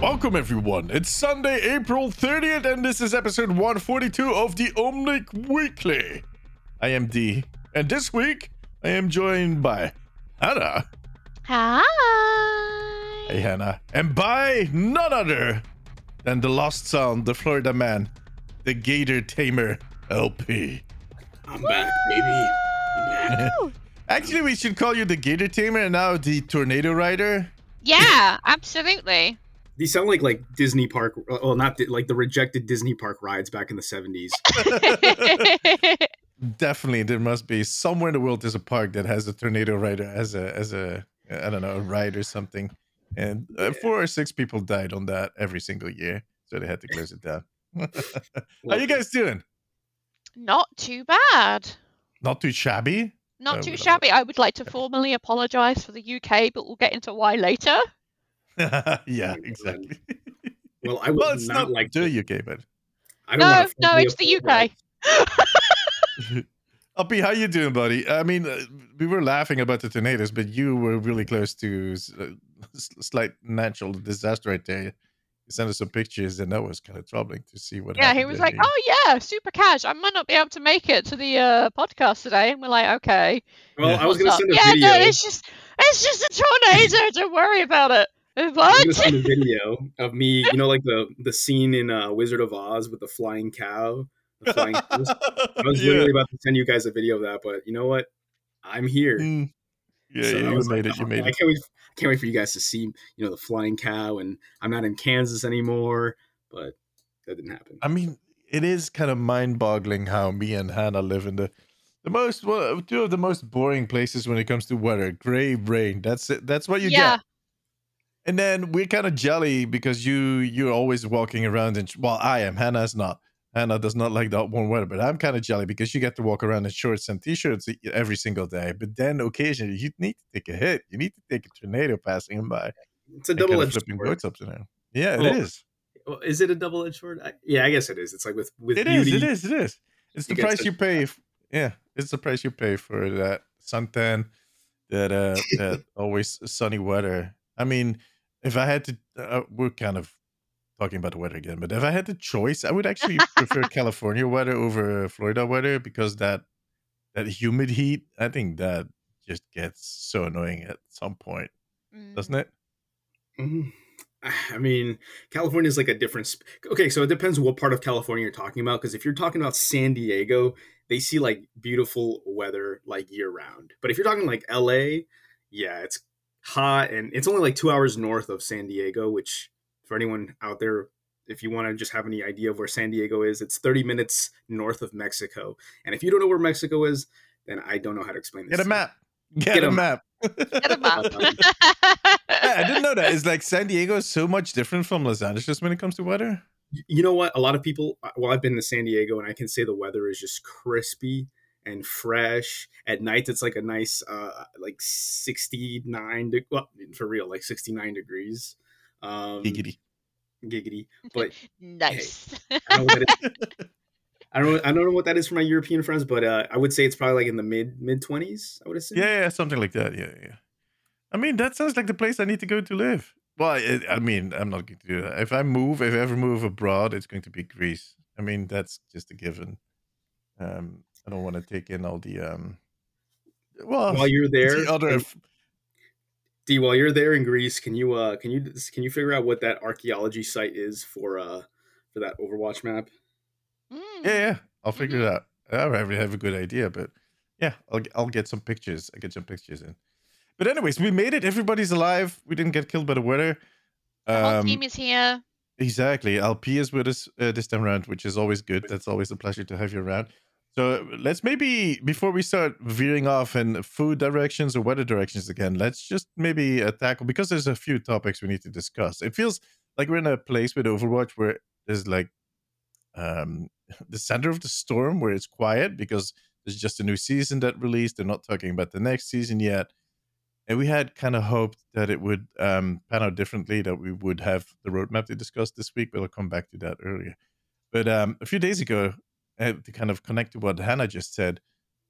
Welcome, everyone. It's Sunday, April 30th, and this is episode 142 of the Omnic Weekly. I am D, and this week I am joined by Hana. Hi. Hey, Hana. And by none other than the lost sound, the Florida man, the Gator Tamer LP. I'm back, baby. I'm back. Actually, we should call you the Gator Tamer and now the Tornado Rider. Yeah, absolutely. These sound like like Disney Park, well, not di- like the rejected Disney Park rides back in the '70s. Definitely, there must be somewhere in the world there's a park that has a Tornado Rider as a as a I don't know a ride or something, and uh, four or six people died on that every single year, so they had to close it down. How you guys doing? Not too bad. Not too shabby. Not Oh, too well. shabby. I would like to formally apologise for the UK, but we'll get into why later. yeah, exactly. Well, I would well, it's not, not like the to- UK, but I don't No, wanna no, it's the. UK. Uppy, how you doing, buddy? I mean, uh, we were laughing about the tornadoes, but you were really close to uh, s- slight natural disaster right there. He sent us some pictures, and that was kind of troubling to see what. Yeah, he was there. like, "Oh yeah, super cash. I might not be able to make it to the uh, podcast today." And we're like, "Okay." Well, Yeah. I was gonna up?" send a yeah, video. no, it's just, it's just a tornado. Don't worry about it. I was What? gonna send a video of me, you know, like the the scene in uh, Wizard of Oz with the flying cow. The flying goose. I was Yeah. literally about to send you guys a video of that, but you know what? I'm here. Mm. Yeah, So yeah, oh, you made like, it. You "Oh, made I it. can't wait. Can't wait for you guys to see, you know, the flying cow, and I'm not in Kansas anymore. But that didn't happen. I mean, it is kind of mind-boggling how me and Hana live in the the most well, two of the most boring places when it comes to weather. Gray rain. That's it. That's what you Yeah. get. And then we're kind of jelly because you you're always walking around and well, I am. Hana's not. Hana does not like that warm weather, but I'm kind of jelly because you get to walk around in shorts and t-shirts every single day. But then occasionally you need to take a hit. You need to take a tornado passing him by. It's a and kind of double edged flipping sword. boats up there. Yeah, it Well, is. Well, is it a double edged sword? I, yeah, I guess it is. It's like with with It is. beauty. It is. It is. It's the price you pay. f- yeah, it's the price you pay for that suntan, that uh, that always sunny weather. I mean, if I had to, uh, we're kind of talking about the weather again, but if I had the choice, I would actually prefer California weather over Florida weather because that that humid heat, I think that just gets so annoying at some point, Mm. doesn't it? Mhm. I mean, California is like a different. Sp- okay, so it depends what part of California you're talking about. Because if you're talking about San Diego, they see like beautiful weather like year round. But if you're talking like LA, yeah, it's hot and it's only like two hours north of San Diego. Which, for anyone out there, if you want to just have any idea of where San Diego is, it's 30 minutes north of Mexico. And if you don't know where Mexico is, then I don't know how to explain this. Get a map. Get, Get a a map. Get a map. Yeah, I didn't know that. It's like San Diego is so much different from Los Angeles when it comes to weather. you know what? A lot of people. Well, I've been to San Diego, and I can say the weather is just crispy and fresh. At night, it's like a nice, uh, like sixty nine. De- well, for real, like sixty nine degrees. Um, Giggity. giggity. But nice. I don't know what that is. I don't. Know, I don't know what that is for my European friends, but uh, I would say it's probably like in the mid mid twenties. I would assume. Yeah, yeah, something like that. Yeah, yeah. I mean, that sounds like the place I need to go to live. Well, it, I mean, I'm not going to do that. If I move, if I ever move abroad, it's going to be Greece. I mean, that's just a given. Um, I don't want to take in all the um. Well, While you're there, the other. and- D, while you're there in Greece, can you uh can you can you figure out what that archaeology site is for uh for that Overwatch map? Mm. Yeah, yeah. I'll figure it out. I already have a good idea, but yeah, I'll I'll get some pictures. I get some pictures in. But anyways, we made it. Everybody's alive. We didn't get killed by the weather. The whole Um, team is here. Exactly. LP is with us uh, this time around, which is always good. That's always a pleasure to have you around. So let's maybe, before we start veering off in food directions or weather directions again, let's just maybe uh, tackle, because there's a few topics we need to discuss. It feels like we're in a place with Overwatch where there's like um, the center of the storm where it's quiet because there's just a new season that released. They're not talking about the next season yet. and we had kind of hoped that it would um, pan out differently, that we would have the roadmap to discuss this week, but I'll come back to that earlier. But um, a few days ago, uh, to kind of connect to what Hana just said,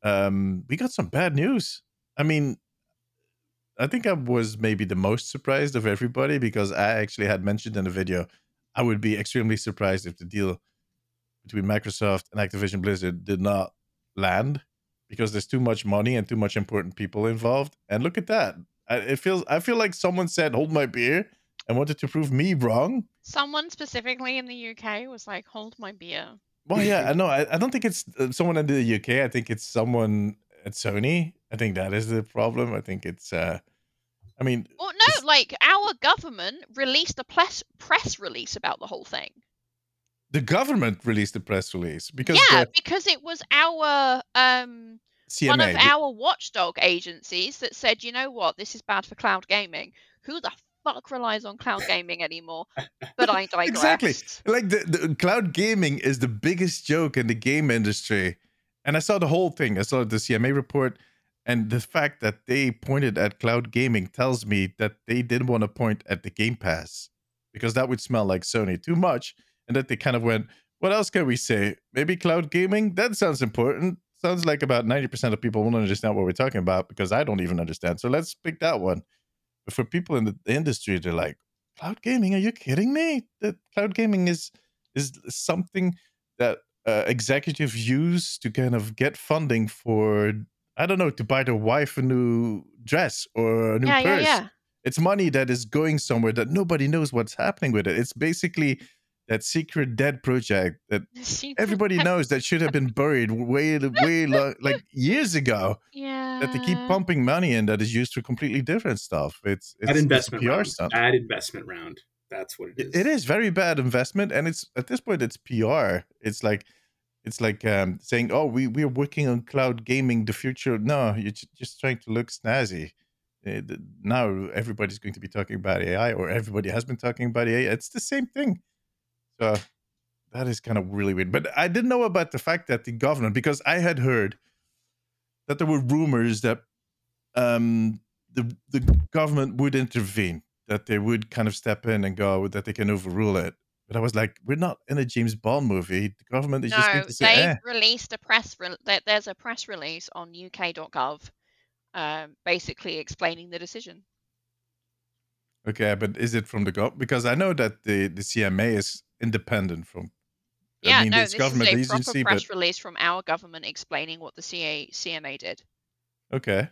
um, we got some bad news. I mean, I think I was maybe the most surprised of everybody because I actually had mentioned in the video I would be extremely surprised if the deal between Microsoft and Activision Blizzard did not land because there's too much money and too much important people involved. And look at that. I, it feels I feel like someone said hold my beer and wanted to prove me wrong. Someone specifically in the UK was like, "Hold my beer." Well, yeah, I know. I, I don't think it's uh, someone in the UK. I think it's someone at Sony. I think that is the problem. I think it's. uh I mean, Well, no, like our government released a press press release about the whole thing. the government released a press release because yeah, the because it was our um CMA. one of the- our watchdog agencies that said, you know what, this is bad for cloud gaming. Who the fuck relies on cloud gaming anymore? But I digress. Exactly. like the, the cloud gaming is the biggest joke in the game industry and i saw the whole thing i saw the cma report and the fact that they pointed at cloud gaming tells me that they didn't want to point at the game pass because that would smell like sony too much and that they kind of went what else can we say maybe cloud gaming that sounds important sounds like about 90% of people won't understand what we're talking about because i don't even understand so let's pick that one for people in the industry they're like cloud gaming? Are you kidding me? That cloud gaming is is something that uh, executives use to kind of get funding for i don't know to buy their wife a new dress or a new Yeah, yeah, purse. yeah. it's money that is going somewhere that nobody knows what's happening with it. It's basically that secret dead project that everybody knows that should have been buried way way lo- like years ago Yeah. that they keep pumping money in that is used for completely different stuff it's it's, Bad it's investment PR round. stunt. Bad investment round. That's what it It- is. it is very bad investment and it's at this point it's pr it's like it's like um, saying oh we we're working on cloud gaming the future no you're just trying to look snazzy Uh, now everybody's going to be talking about ai or everybody has been talking about ai it's the same thing so that is kind of really weird but i didn't know about the fact that the government because i had heard that there were rumors that um the the government would intervene that they would kind of step in and go that they can overrule it. But I was like, we're not in a James Bond movie. The government is just No, going to say, they eh. released a press. Re- there- there's a press release on UK.gov, um, basically explaining the decision. Okay, but is it from the government? Because I know that the, the CMA is independent from. Yeah, I mean, no, this government is a proper agency, press but release from our government explaining what the CA, CMA did. okay.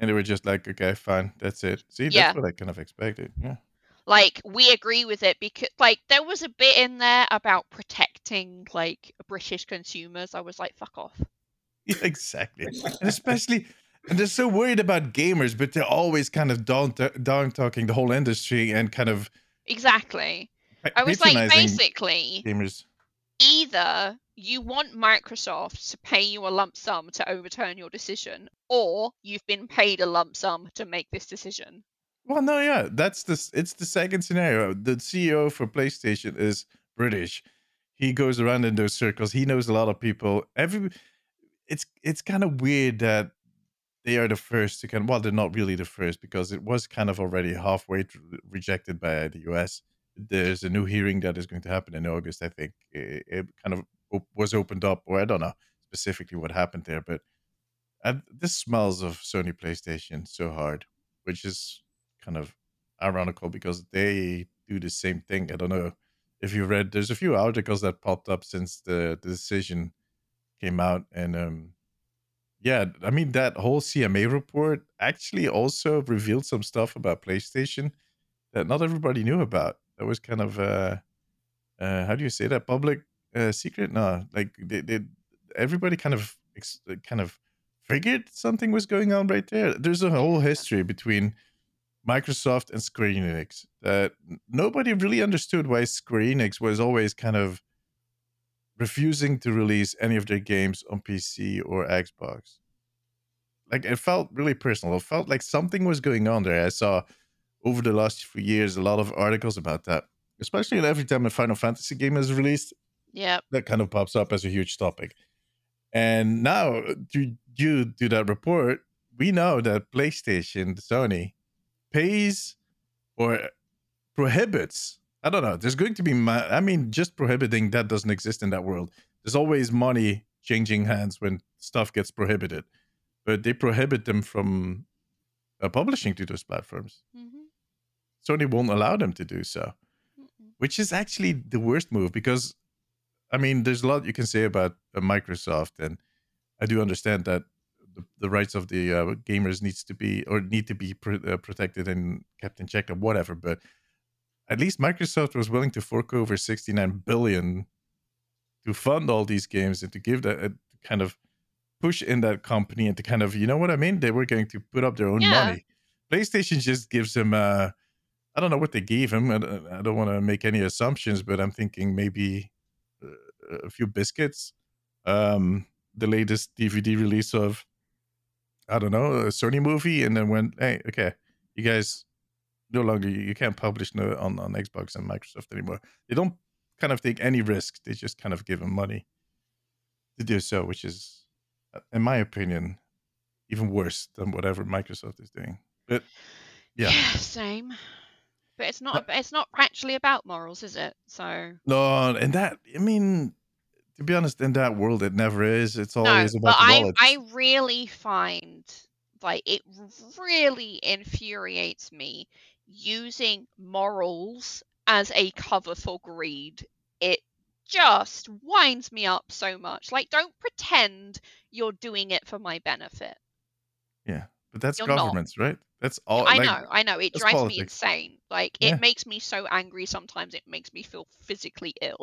And they were just like, okay, fine, that's it. See, that's what I kind of expected. Yeah. Like we agree with it because, like, there was a bit in there about protecting like British consumers. I was like, fuck off. Yeah, exactly. and especially, and they're so worried about gamers, but they're always kind of down down talking the whole industry and kind of Exactly. I was like, basically, gamers. either you want Microsoft to pay you a lump sum to overturn your decision, or you've been paid a lump sum to make this decision. Well, no, yeah, that's the it's the second scenario. The CEO for PlayStation is British. He goes around in those circles. He knows a lot of people. Every it's it's kind of weird that they are the first to kind. Well, they're not really the first because it was kind of already halfway rejected by the US. There's a new hearing that is going to happen in August. I think it, it kind of was opened up, or I don't know specifically what happened there, but uh, this smells of Sony PlayStation so hard, which is kind of ironical because they do the same thing. I don't know if you read. There's a few articles that popped up since the, the decision came out, and um, yeah, I mean that whole CMA report actually also revealed some stuff about PlayStation that not everybody knew about. That was kind of uh, uh how do you say that public uh, secret? No, like they, they everybody kind of kind of figured something was going on right there. There's a whole history between Microsoft and Square Enix that nobody really understood why Square Enix was always kind of refusing to release any of their games on PC or Xbox. Like it felt really personal. It felt like something was going on there. I saw over the last few years a lot of articles about that, especially every time a Final Fantasy game is released Yeah, that kind of pops up as a huge topic. And now, due due to that report, we know that PlayStation, Sony, pays or prohibits. I don't know. There's going to be. Ma- I mean, just prohibiting that doesn't exist in that world. There's always money changing hands when stuff gets prohibited, but they prohibit them from uh, publishing to those platforms. Mhm. Sony won't allow them to do so, which is actually the worst move because, I mean, there's a lot you can say about uh, Microsoft, and I do understand that the, the rights of the uh, gamers needs to be or need to be pr- uh, protected and kept in check or whatever. But at least Microsoft was willing to fork over 69 billion to fund all these games and to give that uh, kind of push in that company and to kind of you know what I mean. They were going to put up their own Yeah. money. PlayStation just gives them. Uh, I don't know what they gave him. I don't, I don't want to make any assumptions, but I'm thinking maybe uh, a few biscuits. Um, the latest DVD release of, I don't know, a Sony movie, and then went, hey, okay, you guys no longer you, can't publish no, on on Xbox and Microsoft anymore. They don't kind of take any risk. They just kind of give them money to do so, which is, uh, in my opinion, even worse than whatever Microsoft is doing. But yeah. same. But it's not. It's not actually about morals, is it? So No, and that I mean, to be honest, in that world, it never is. It's no. always But about the I, wallets. I really find like it really infuriates me using morals as a cover for greed. It just winds me up so much. Like, don't pretend you're doing it for my benefit. yeah, but that's You're not. governments, right? That's all. I like, know, I know. It drives me insane. Like, Yeah. it makes me so angry sometimes. It makes me feel physically ill.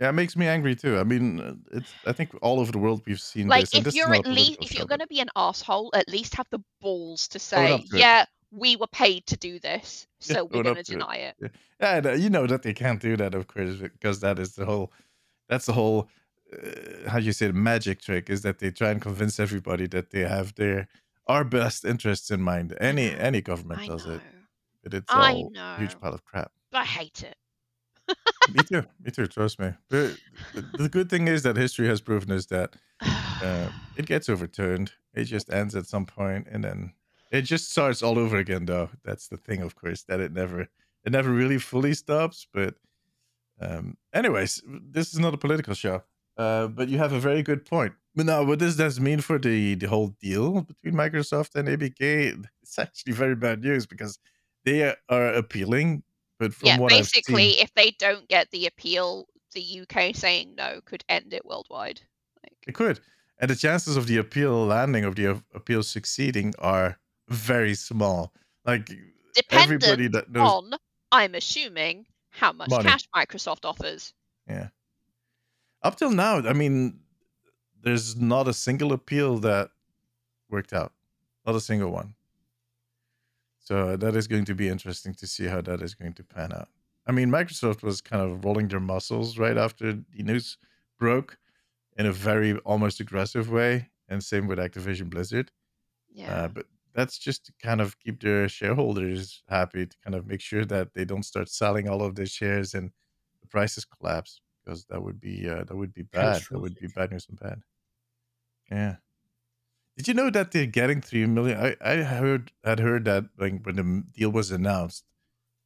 Yeah, it makes me angry too. I mean, uh, it's. I think all over the world we've seen like, this. if you're at least, if you're going to be an asshole, at least have the balls to say, to it. yeah, we were paid to do this, Yeah, so we're going to to it. deny it. Yeah, I know- you know that they can't do that, of course, because that is the whole. That's the whole. Uh, how you say the magic trick is that they try and convince everybody that they have their our best interests in mind. Any know, any government I does know. it, but it's I all a huge pile of crap. I hate it. me too. Me too. Trust me. But the, good thing is that history has proven us that uh, it gets overturned. It just ends at some point, and then it just starts all over again. Though that's the thing, of course, that it never it never really fully stops. But um, anyways, this is not a political show. Uh, but you have a very good point. But now, what does this mean for the the whole deal between Microsoft and ABK? It's actually very bad news because they are appealing. But from yeah, what I've seen, basically, if they don't get the appeal, the UK saying no could end it worldwide. Like, It could. And the chances of the appeal landing, of the appeal succeeding, are very small. Like everybody that knows. on, I'm assuming, how much Money. cash Microsoft offers. Yeah. Up till now, I mean, there's not a single appeal that worked out. Not a single one. So that is going to be interesting to see how that is going to pan out. I mean, Microsoft was kind of rolling their muscles right after the news broke in a very almost aggressive way. And same with Activision Blizzard. Yeah. Uh, but that's just to kind of keep their shareholders happy to kind of make sure that they don't start selling all of their shares and the prices collapse because that would be uh, that would be bad. That would be bad news and bad. Yeah. Did you know that they're getting three million? I, I heard had heard that like when the deal was announced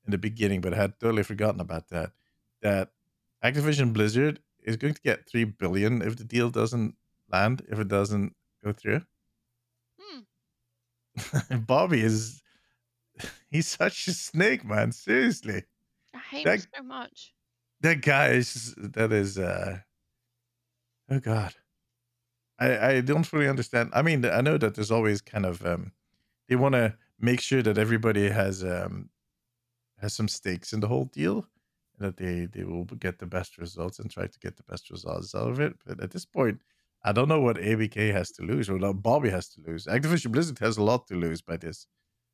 in the beginning, but I had totally forgotten about that. That Activision Blizzard is going to get three billion if the deal doesn't land, if it doesn't go through. Hmm, Bobby is he's such a snake, man. Seriously. I hate that- it so much. That guy is that is uh oh god. I I don't fully understand. I mean, I know that there's always kind of um they want to make sure that everybody has um has some stakes in the whole deal and that they they will get the best results and try to get the best results out of it. But at this point, I don't know what ABK has to lose or what Bobby has to lose. Activision Blizzard has a lot to lose by this.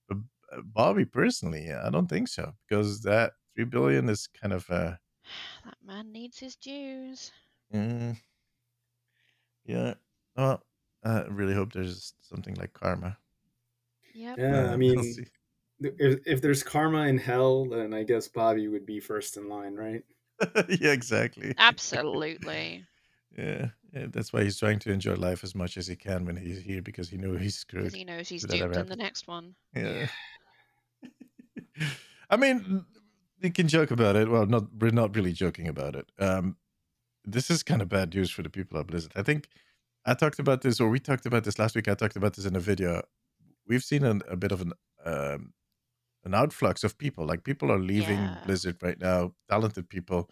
But uh, Bobby personally, I don't think so because that 3 billion is kind of uh That man needs his dues. Mm. Yeah. Well, I really hope there's something like karma. Yep. Yeah, I we'll mean, if, if there's karma in hell, then I guess Bobby would be first in line, right? yeah, exactly. Absolutely. Yeah, yeah, that's why he's trying to enjoy life as much as he can when he's here because he knows he's Because screwed. he knows he's Did that ever doomed in the next one. Yeah. I mean, we can joke about it. Well, not we're not really joking about it. Um, this is kind of bad news for the people at Blizzard. I think I talked about this, or we talked about this last week. I talked about this in a video. We've seen an, a bit of an um, an outflux of people. Like people are leaving Yeah. Blizzard right now. Talented people,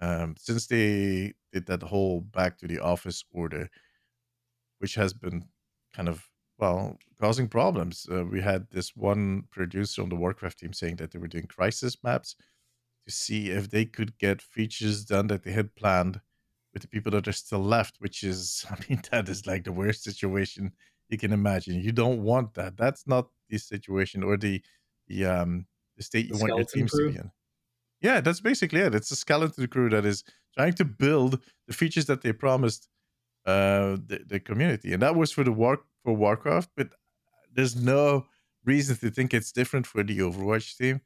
um, since they did that whole back to the office order, which has been kind of well causing problems. Uh, we had this one producer on the Warcraft team saying that they were doing crisis maps to see if they could get features done that they had planned with the people that are still left, which is, I mean, that is like the worst situation you can imagine. You don't want that. That's not the situation or the the um the state you The want your teams to be in. Yeah, that's basically it. It's a skeleton crew that is trying to build the features that they promised uh the, the community. And that was for the war for Warcraft, but there's no reason to think it's different for the Overwatch team.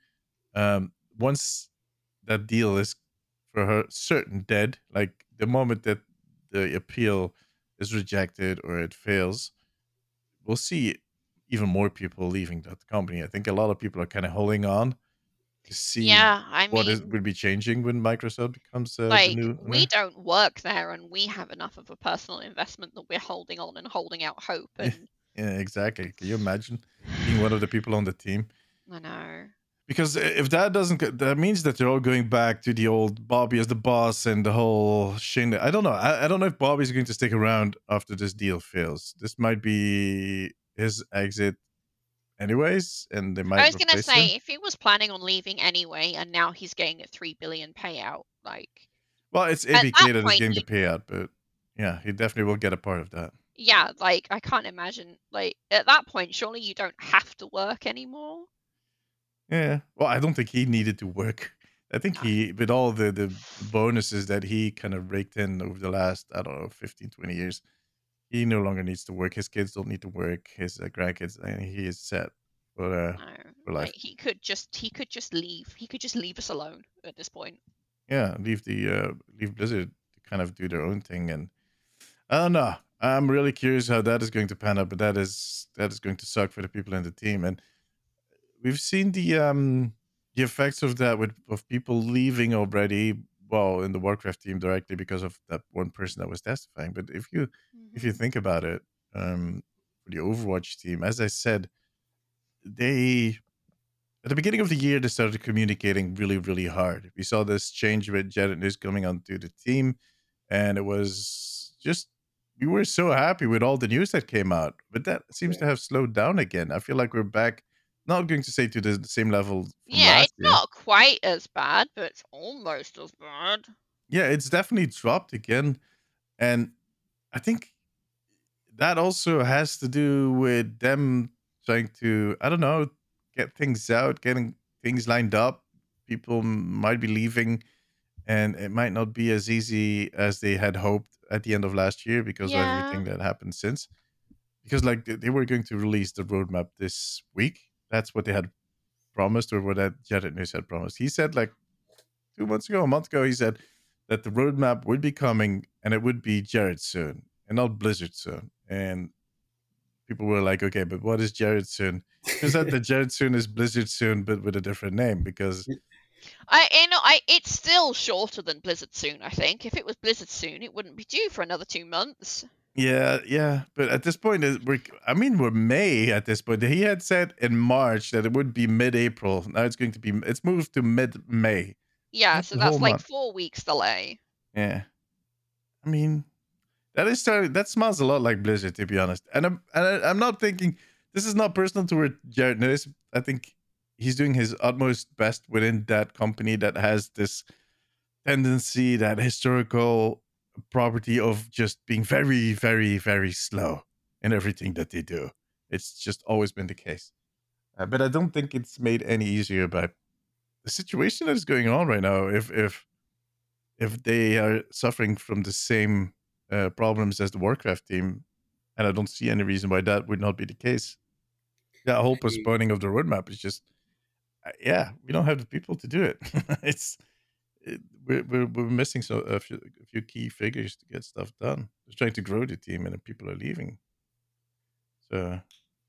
Um once that deal is for her certain dead, like the moment that the appeal is rejected or it fails, we'll see even more people leaving that company. I think a lot of people are kind of holding on to see yeah, I what is mean, will be changing when Microsoft becomes uh, like the new. we don't work there, and we have enough of a personal investment that we're holding on and holding out hope. And Yeah, exactly. Can you imagine being one of the people on the team? I know. Because if that doesn't, that means that they're all going back to the old Bobby as the boss and the whole Shane. I don't know. I, I don't know if Bobby's going to stick around after this deal fails. This might be his exit, anyways, and they might. I was gonna say him. if he was planning on leaving anyway, and now he's getting a three billion payout, like Well, it's ABK that that is getting the you- payout, but yeah, he definitely will get a part of that. yeah, like I can't imagine like at that point, surely you don't have to work anymore. Yeah. Well, I don't think he needed to work. I think he, with all the, the bonuses that he kind of raked in over the last, I don't know, 15, 20 years, he no longer needs to work. His kids don't need to work. His uh, grandkids, and he is set for, uh, No, for life. like he could just he could just leave. He could just leave us alone at this point. yeah, leave the, uh, leave Blizzard to kind of do their own thing. And I don't know. I'm really curious how that is going to pan out, but that is, that is going to suck for the people in the team. And we've seen the, um, the effects of that with of people leaving already well in the warcraft team directly because of that one person that was testifying. But if you if you think about it um for the overwatch team as i said they at the beginning of the year they started communicating really really hard. We saw this change with Jared Neuss coming onto the team and it was just we were so happy with all the news that came out but that seems to have slowed down again. I feel like we're back not going to say to the same level yeah, it's year. not quite as bad, but it's almost as bad. yeah it's definitely dropped again and i think that also has to do with them trying to i don't know get things out getting things lined up people might be leaving and it might not be as easy as they had hoped at the end of last year because Yeah. of everything that happened since because like they were going to release the roadmap this week that's what they had promised or what that Jared Neuss had promised he said like two months ago, a month ago, he said that the roadmap would be coming and it would be Jared soon and not Blizzard soon. And people were like, okay, but what is Jared soon? Is that the Jared soon is Blizzard soon, but with a different name? Because I you know I it's still shorter than Blizzard soon. I think if it was Blizzard soon, it wouldn't be due for another two months. Yeah, yeah. But at this point, we're I mean, we're May at this point. He had said in March that it would be mid-April. Now it's going to be it's moved to mid-May. Yeah, That's so that's like month. four weeks delay. Yeah. I mean, that is starting, that smells a lot like Blizzard, to be honest. And I'm and I, I'm not thinking this is not personal toward Jared Neuss. I think he's doing his utmost best within that company that has this tendency, that historical property of just being very, very, very slow in everything that they do. It's just always been the case. Uh, but I don't think it's made any easier by the situation that is going on right now. If if if they are suffering from the same uh, problems as the Warcraft team, and I don't see any reason why that would not be the case. That whole postponing of the roadmap is just, uh, yeah, we don't have the people to do it. it's it, we're, we're we're missing so a few, a few key figures to get stuff done. We're trying to grow the team, and then people are leaving. So,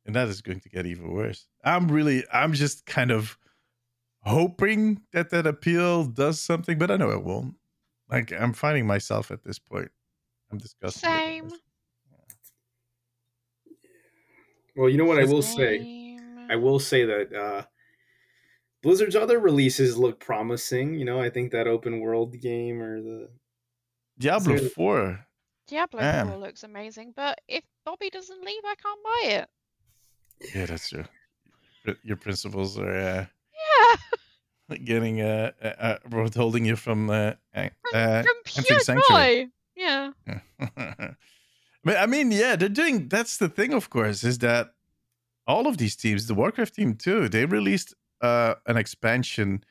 and that is going to get even worse. I'm really, I'm just kind of hoping that that appeal does something, but I know it won't. Like I'm finding myself at this point. I'm disgusted. with Same. this. Well, you know what I will say. I will say that uh, Blizzard's other releases look promising. You know, I think that open world game or the Diablo So- Four. Diablo Damn. 4 looks amazing, but if Bobby doesn't leave, I can't buy it. Yeah, that's true. Your principles are uh, Yeah, getting uh, uh, uh withholding you from uh, uh, from, uh, from pure sanctuary. joy. Yeah. but I mean, yeah, they're doing. That's the thing, of course, is that all of these teams, the Warcraft team too, they released uh, an expansion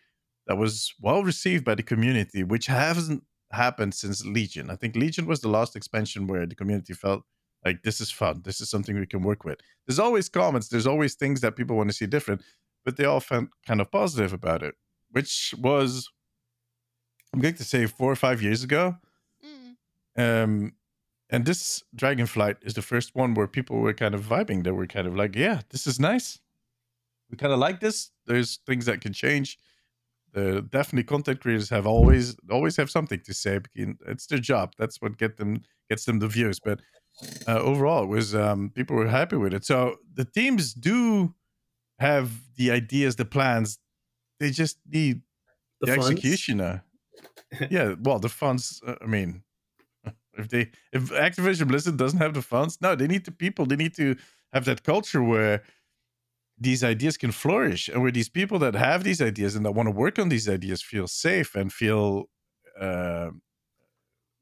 that was well received by the community, which hasn't happened since Legion. I think Legion was the last expansion where the community felt like this is fun, this is something we can work with. There's always comments, there's always things that people want to see different, but they all felt kind of positive about it, which was, I'm going to say, four or five years ago. Mm. Um, and this Dragonflight is the first one where people were kind of vibing. They were kind of like, yeah, this is nice. We kind of like this. There's things that can change. The definitely content creators have always always have something to say. It's their job. That's what get them gets them the views. But uh, overall, it was um, people were happy with it. So the teams do have the ideas, the plans. They just need the, the, funds. execution now. yeah, well, the funds. Uh, I mean, if they if Activision Blizzard doesn't have the funds, no, they need the people. They need to have that culture where these ideas can flourish, and where these people that have these ideas and that want to work on these ideas feel safe and feel uh,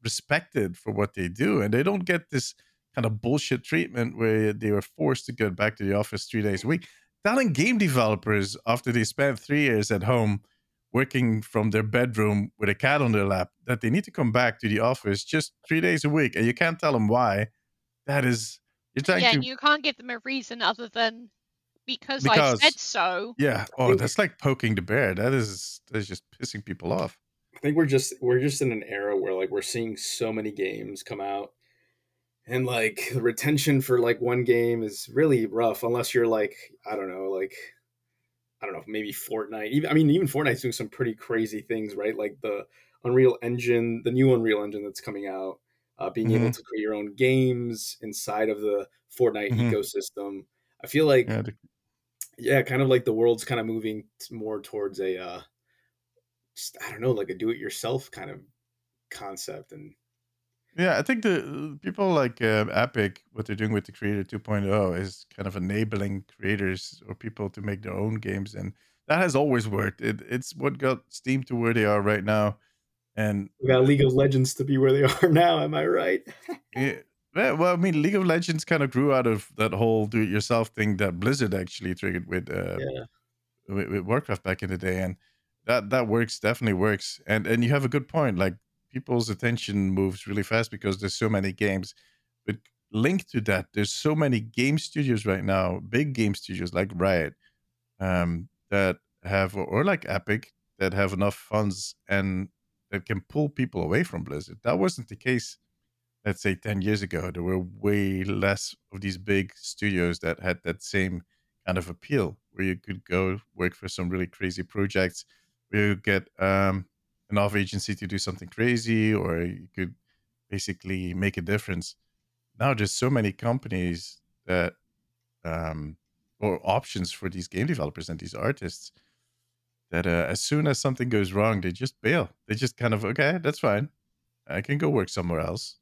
respected for what they do, and they don't get this kind of bullshit treatment where they were forced to go back to the office three days a week. Telling game developers after they spent three years at home working from their bedroom with a cat on their lap that they need to come back to the office just three days a week and you can't tell them why that is you're trying Yeah, to and you can't give them a reason other than because, I said so. yeah oh that's like poking the bear that is that's just pissing people off I think we're just we're just in an era where like we're seeing so many games come out and like the retention for like one game is really rough unless you're like I don't know like I don't know maybe Fortnite even I mean even Fortnite's doing some pretty crazy things right like the Unreal Engine the new Unreal Engine that's coming out uh, being able to create your own games inside of the Fortnite Mhm. ecosystem I feel like yeah, the- yeah, kind of like the world's kind of moving more towards a, uh, just, I don't know, like a do-it-yourself kind of concept. And yeah i think the people like uh, epic what they're doing with the creator 2.0 is kind of enabling creators or people to make their own games and that has always worked it, it's what got steam to where they are right now and we got League of Legends to be where they are now. Am I right? Yeah, yeah, well, I mean, League of Legends kind of grew out of that whole do-it-yourself thing that Blizzard actually triggered with, uh, yeah. with with Warcraft back in the day, and that that works definitely works. And and you have a good point. Like people's attention moves really fast because there's so many games. But linked to that, there's so many game studios right now, big game studios like Riot, um, that have or like Epic that have enough funds and that can pull people away from Blizzard. That wasn't the case let's say 10 years ago there were way less of these big studios that had that same kind of appeal where you could go work for some really crazy projects where you get um, an off agency to do something crazy or you could basically make a difference. Now there's so many companies that um, or options for these game developers and these artists that uh, as soon as something goes wrong they just bail. They just kind of okay that's fine. I can go work somewhere else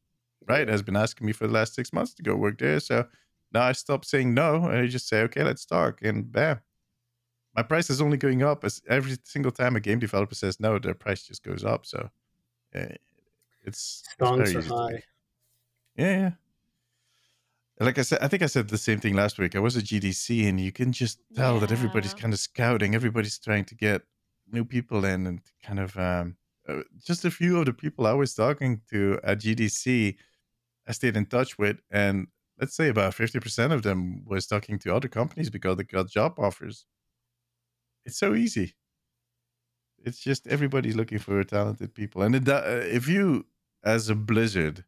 right has been asking me for the last six months to go work there. So now I stop saying no and I just say, okay, let's talk. And bam, my price is only going up as every single time a game developer says no, their price just goes up. So uh, it's, it's very are easy to do. high. Yeah, yeah. Like I said, I think I said the same thing last week. I was at GDC, and you can just tell that everybody's kind of scouting. Everybody's trying to get new people in, and kind of um, uh, just a few of the people I was talking to at GDC, I stayed in touch with, and let's say about fifty percent of them was talking to other companies because they got job offers. It's so easy. It's just everybody's looking for talented people, and it, uh, if you, as a Blizzard,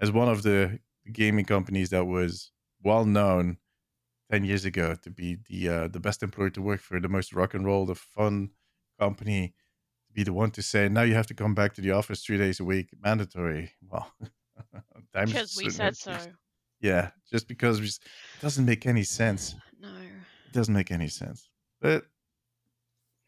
as one of the gaming companies that was well known ten years ago to be the uh, the best employer to work for, the most rock and roll, the fun company, to be the one to say now you have to come back to the office three days a week, mandatory. Well, times Because we said so. Yeah, just because we, it doesn't make any sense. No. It doesn't make any sense. But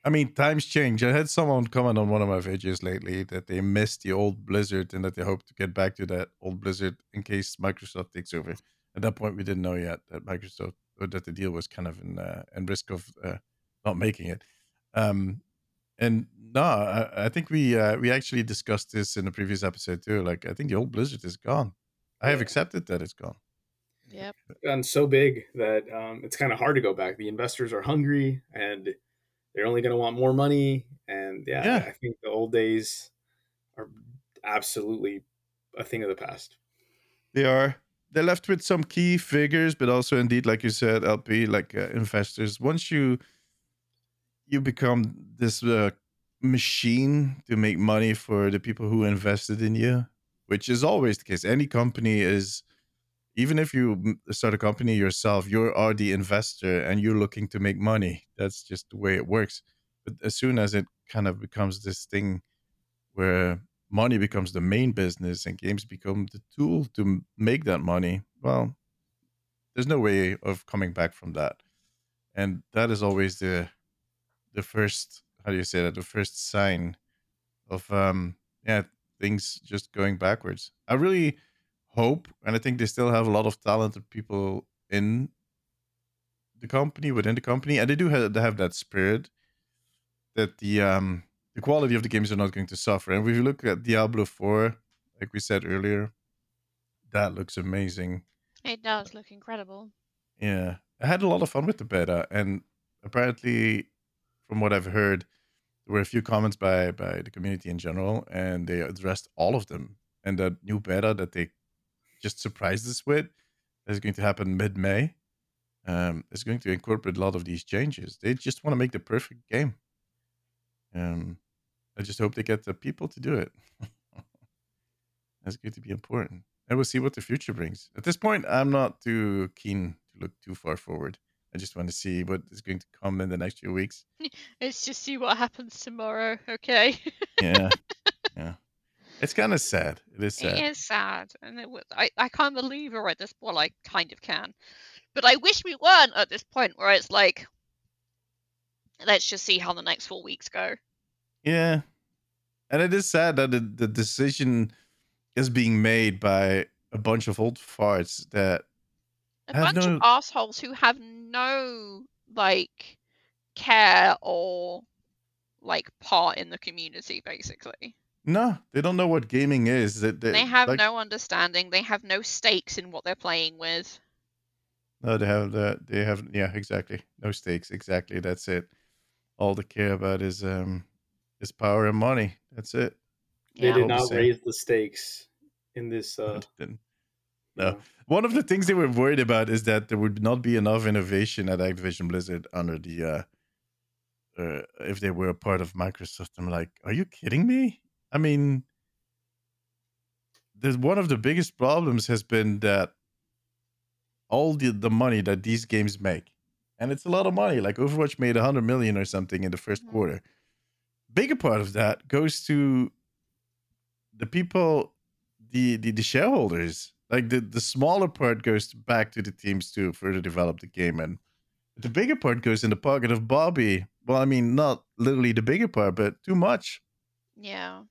I mean, times change. I had someone comment on one of my videos lately that they missed the old Blizzard and that they hope to get back to that old Blizzard in case Microsoft takes over. At that point, we didn't know yet that Microsoft or that the deal was kind of in uh, in risk of uh, not making it. Um, and no, I, I think we uh, we actually discussed this in the previous episode too. Like, I think the old Blizzard is gone. I have accepted that it's gone. Yep. gotten so big that um, it's kind of hard to go back. The investors are hungry and they're only going to want more money. And yeah, Yeah. I think the old days are absolutely a thing of the past. They are. They're left with some key figures, but also indeed, like you said, LP, like uh, investors. Once you you become this uh, machine to make money for the people who invested in you, which is always the case. Any company is, even if you start a company yourself, you are the investor and you're looking to make money. That's just the way it works. But as soon as it kind of becomes this thing where money becomes the main business and games become the tool to make that money, well, there's no way of coming back from that. And that is always the the first how do you say that the first sign of um yeah things just going backwards. I really hope and I think they still have a lot of talented people in the company within the company and they do have, they have that spirit that the um the quality of the games are not going to suffer. And if you look at Diablo 4, like we said earlier, that looks amazing. It does look incredible. Yeah. I had a lot of fun with the beta and apparently from what I've heard there were a few comments by by the community in general and they addressed all of them. And that new beta that they just surprised us with is going to happen mid-May. Um, is going to incorporate a lot of these changes. They just want to make the perfect game. Um, I just hope they get the people to do it. That's going to be important. And we'll see what the future brings. At this point, I'm not too keen to look too far forward. I just want to see what is going to come in the next few weeks. Let's just see what happens tomorrow, okay? Yeah. yeah. It's kind of sad. It is sad. It is sad, and it was, I I can't believe we're at this. Point. Well, I kind of can, but I wish we weren't at this point where it's like, let's just see how the next four weeks go. Yeah. And it is sad that the, the decision is being made by a bunch of old farts that A bunch no- of assholes who have no like care or like part in the community, basically. no, they don't know what gaming is. That They have like, no understanding. They have no stakes in what they're playing with. No, they have the they have yeah, exactly. No stakes, exactly. That's it. All they care about is um is power and money. That's it. They Yeah. did All the not raise the stakes in this. Uh, Then- you No. One of the things they were worried about is that there would not be enough innovation at Activision Blizzard under the uh, uh if they were a part of Microsoft. I'm like, are you kidding me? I mean, there's one of the biggest problems has been that all the the money that these games make, and it's a lot of money. Like Overwatch made 100 million or something in the first Mhm. quarter. Bigger part of that goes to the people, the the, the shareholders. Like the the smaller part goes back to the teams to further develop the game, and the bigger part goes in the pocket of Bobby. Well, I mean, not literally the bigger part, but too much. Yeah.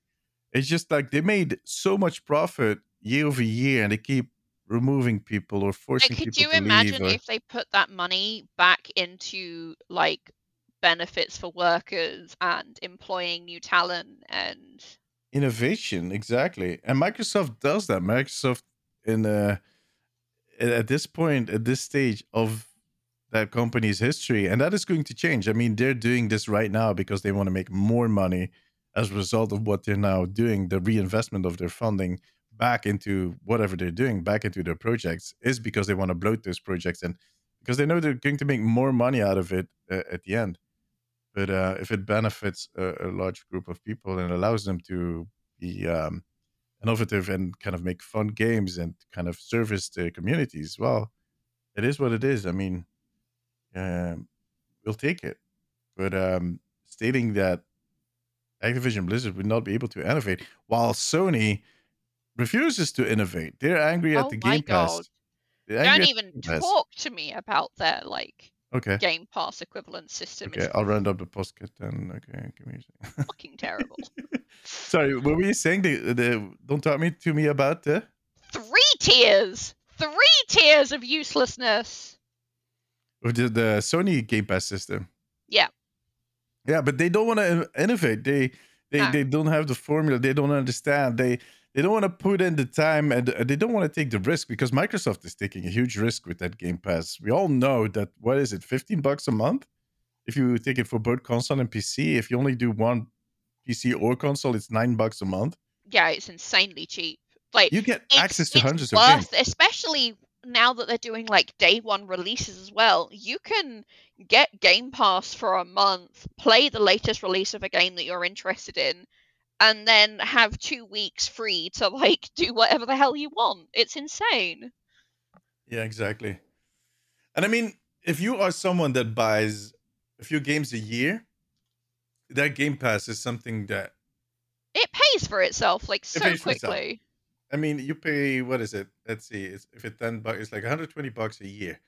It's just like they made so much profit year over year, and they keep removing people or Like, forcing could people you imagine. Or, if they put that money back into like benefits for workers and employing new talent and innovation exactly and microsoft does that microsoft in uh at this point at this stage of that company's history and that is going to change. I mean they're doing this right now because they want to make more money as a result of what they're now doing. The reinvestment of their funding back into whatever they're doing back into their projects is because they want to bloat those projects and because they know they're going to make more money out of it uh, at the end. But uh, if it benefits a, a large group of people and allows them to be um, innovative and kind of make fun games and kind of service the communities, well, it is what it is. I mean, um, we'll take it. But um, stating that Activision Blizzard would not be able to innovate while Sony refuses to innovate. They're angry at Oh the Game Pass. God. Angry Don't even talk to me about their like Okay. Game Pass equivalent system. Okay, I'll round up the podcast then. Okay, give me a second. fucking terrible. Sorry, what were you saying? The, the don't talk me to me about the Three tiers. Three tiers of uselessness. of the, the Sony Game Pass system. Yeah. Yeah, but they don't want to innovate. They they No. they don't have the formula. They don't understand. They they don't want to put in the time and uh, they don't want to take the risk because Microsoft is taking a huge risk with that Game Pass. We all know that what is it, 15 bucks a month? If you take it for both console and PC, if you only do one PC or console, it's 9 bucks a month. Yeah, it's insanely cheap. Like You get access to hundreds of games. especially now that they're doing like day one releases as well. You can get Game Pass for a month, play the latest release of a game that you're interested in, and then have two weeks free to like do whatever the hell you want. It's insane. Yeah, exactly. And I mean, if you are someone that buys a few games a year, that Game Pass is something that It pays for itself like so itself. quickly. I mean, you pay what is it? Let's see, it's, if it's ten bucks, it's like 120 bucks a year.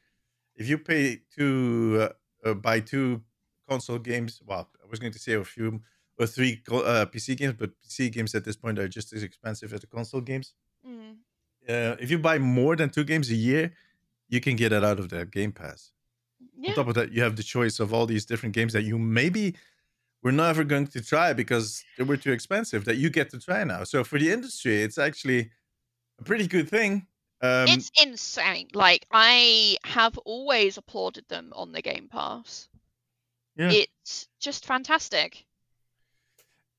If you pay to uh, uh, buy two console games, well, I was going to say a few or three uh, PC games, but PC games at this point are just as expensive as the console games. Mm. Uh, if you buy more than two games a year, you can get it out of the Game Pass. Yeah. On top of that, you have the choice of all these different games that you maybe were never going to try because they were too expensive that you get to try now. So for the industry, it's actually a pretty good thing. Um, it's insane. Like I have always applauded them on the Game Pass. Yeah. It's just fantastic.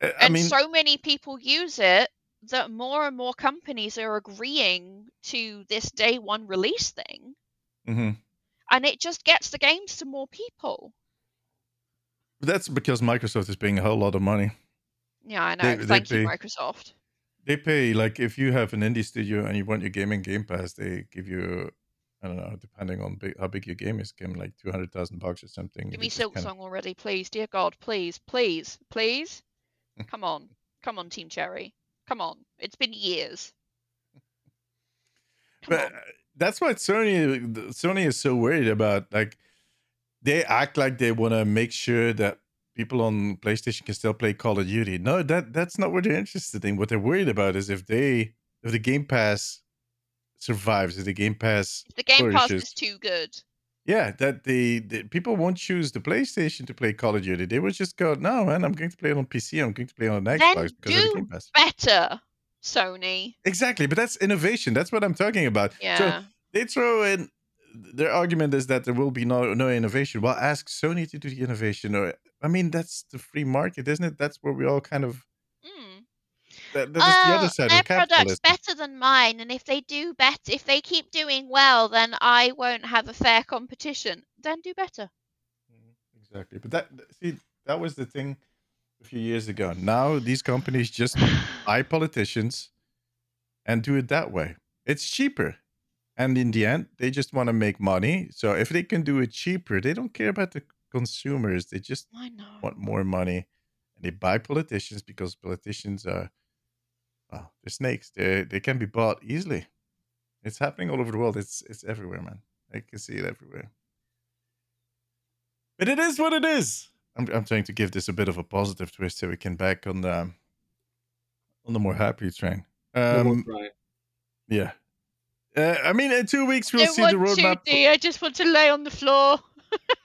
I and mean, so many people use it that more and more companies are agreeing to this day one release thing mhm. and it just gets the games to more people that's because Microsoft is paying a whole lot of money. yeah i know They- they you pay- microsoft They pay like if you have an indie studio and you want your game in Game Pass, they give you. I don't know, depending on big, how big your game is, give like two hundred thousand bucks or something. give me Silksong already please dear god please please please come on come on team cherry come on it's been years come But on. uh, that's what Sony Sony is so worried about. Like they act like they want to make sure that people on PlayStation can still play Call of Duty. No, that that's not what they're interested in. What they're worried about is if they if the Game Pass survives, if the Game Pass if the game pass is too good yeah, that the, the people won't choose the PlayStation to play Call of Duty. They will just go, no, man, I'm going to play it on PC. I'm going to play it on Then Xbox because of the Game Pass. better sony Exactly, but that's innovation. That's what I'm talking about. yeah So they throw in their argument is that there will be no no innovation. Well, ask Sony to do the innovation, or I mean, that's the free market, isn't it? That's where we all kind of. That, that is the Oh, their product's better than mine, and if they do better, if they keep doing well, then I won't have a fair competition. Then do better. Mhm, Exactly, but that see that was the thing a few years ago. Now these companies just buy politicians and do it that way. It's cheaper. And in the end, they just want to make money. So if they can do it cheaper, they don't care about the consumers. They just want more money. And they buy politicians because politicians are well, they're snakes. They they can be bought easily. It's happening all over the world. It's it's everywhere, man. I can see it everywhere. But it is what it is. I'm I'm trying to give this a bit of a positive twist so we can back on the on the more happy train. Um, yeah. Uh, I mean, in two weeks we'll don't see the want to, roadmap. D. I just want to lay on the floor.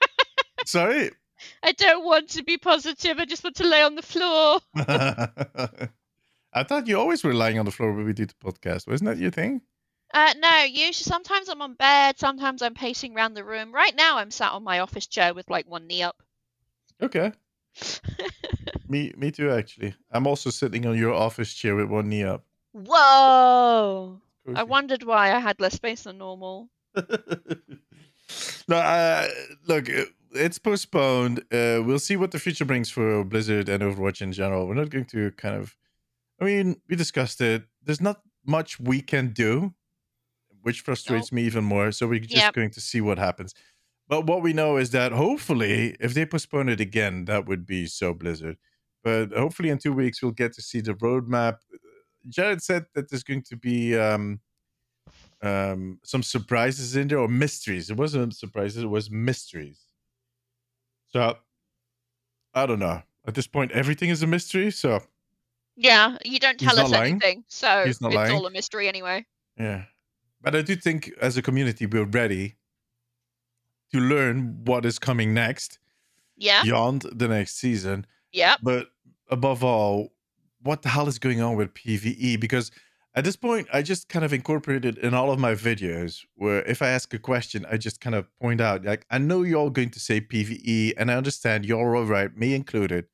Sorry. I don't want to be positive. I just want to lay on the floor. I thought you always were lying on the floor when we did the podcast. Wasn't that your thing? Uh, no, usually sometimes I'm on bed, sometimes I'm pacing around the room. Right now, I'm sat on my office chair with like one knee up. Okay. Me, me too. Actually, I'm also sitting on your office chair with one knee up. Whoa! I wondered why I had less space than normal. no, uh, look, it's postponed. Uh, we'll see what the future brings for Blizzard and Overwatch in general. We're not going to kind of. I mean, we discussed it. There's not much we can do, which frustrates me even more. So we're just Yep. going to see what happens. But what we know is that hopefully, if they postpone it again, that would be so Blizzard. But hopefully, in two weeks, we'll get to see the roadmap. Jared said that there's going to be um, um, some surprises in there or mysteries. It wasn't surprises; it was mysteries. So I don't know. At this point, everything is a mystery. So Yeah, you don't He's tell us lying. anything, so it's lying. all a mystery anyway. yeah, but I do think as a community we're ready to learn what is coming next Yeah, beyond the next season. yeah. But above all, what the hell is going on with PVE? Because at this point, I just kind of incorporated in all of my videos where if I ask a question, I just kind of point out, like, I know you're all going to say PVE, and I understand you're all right, me included,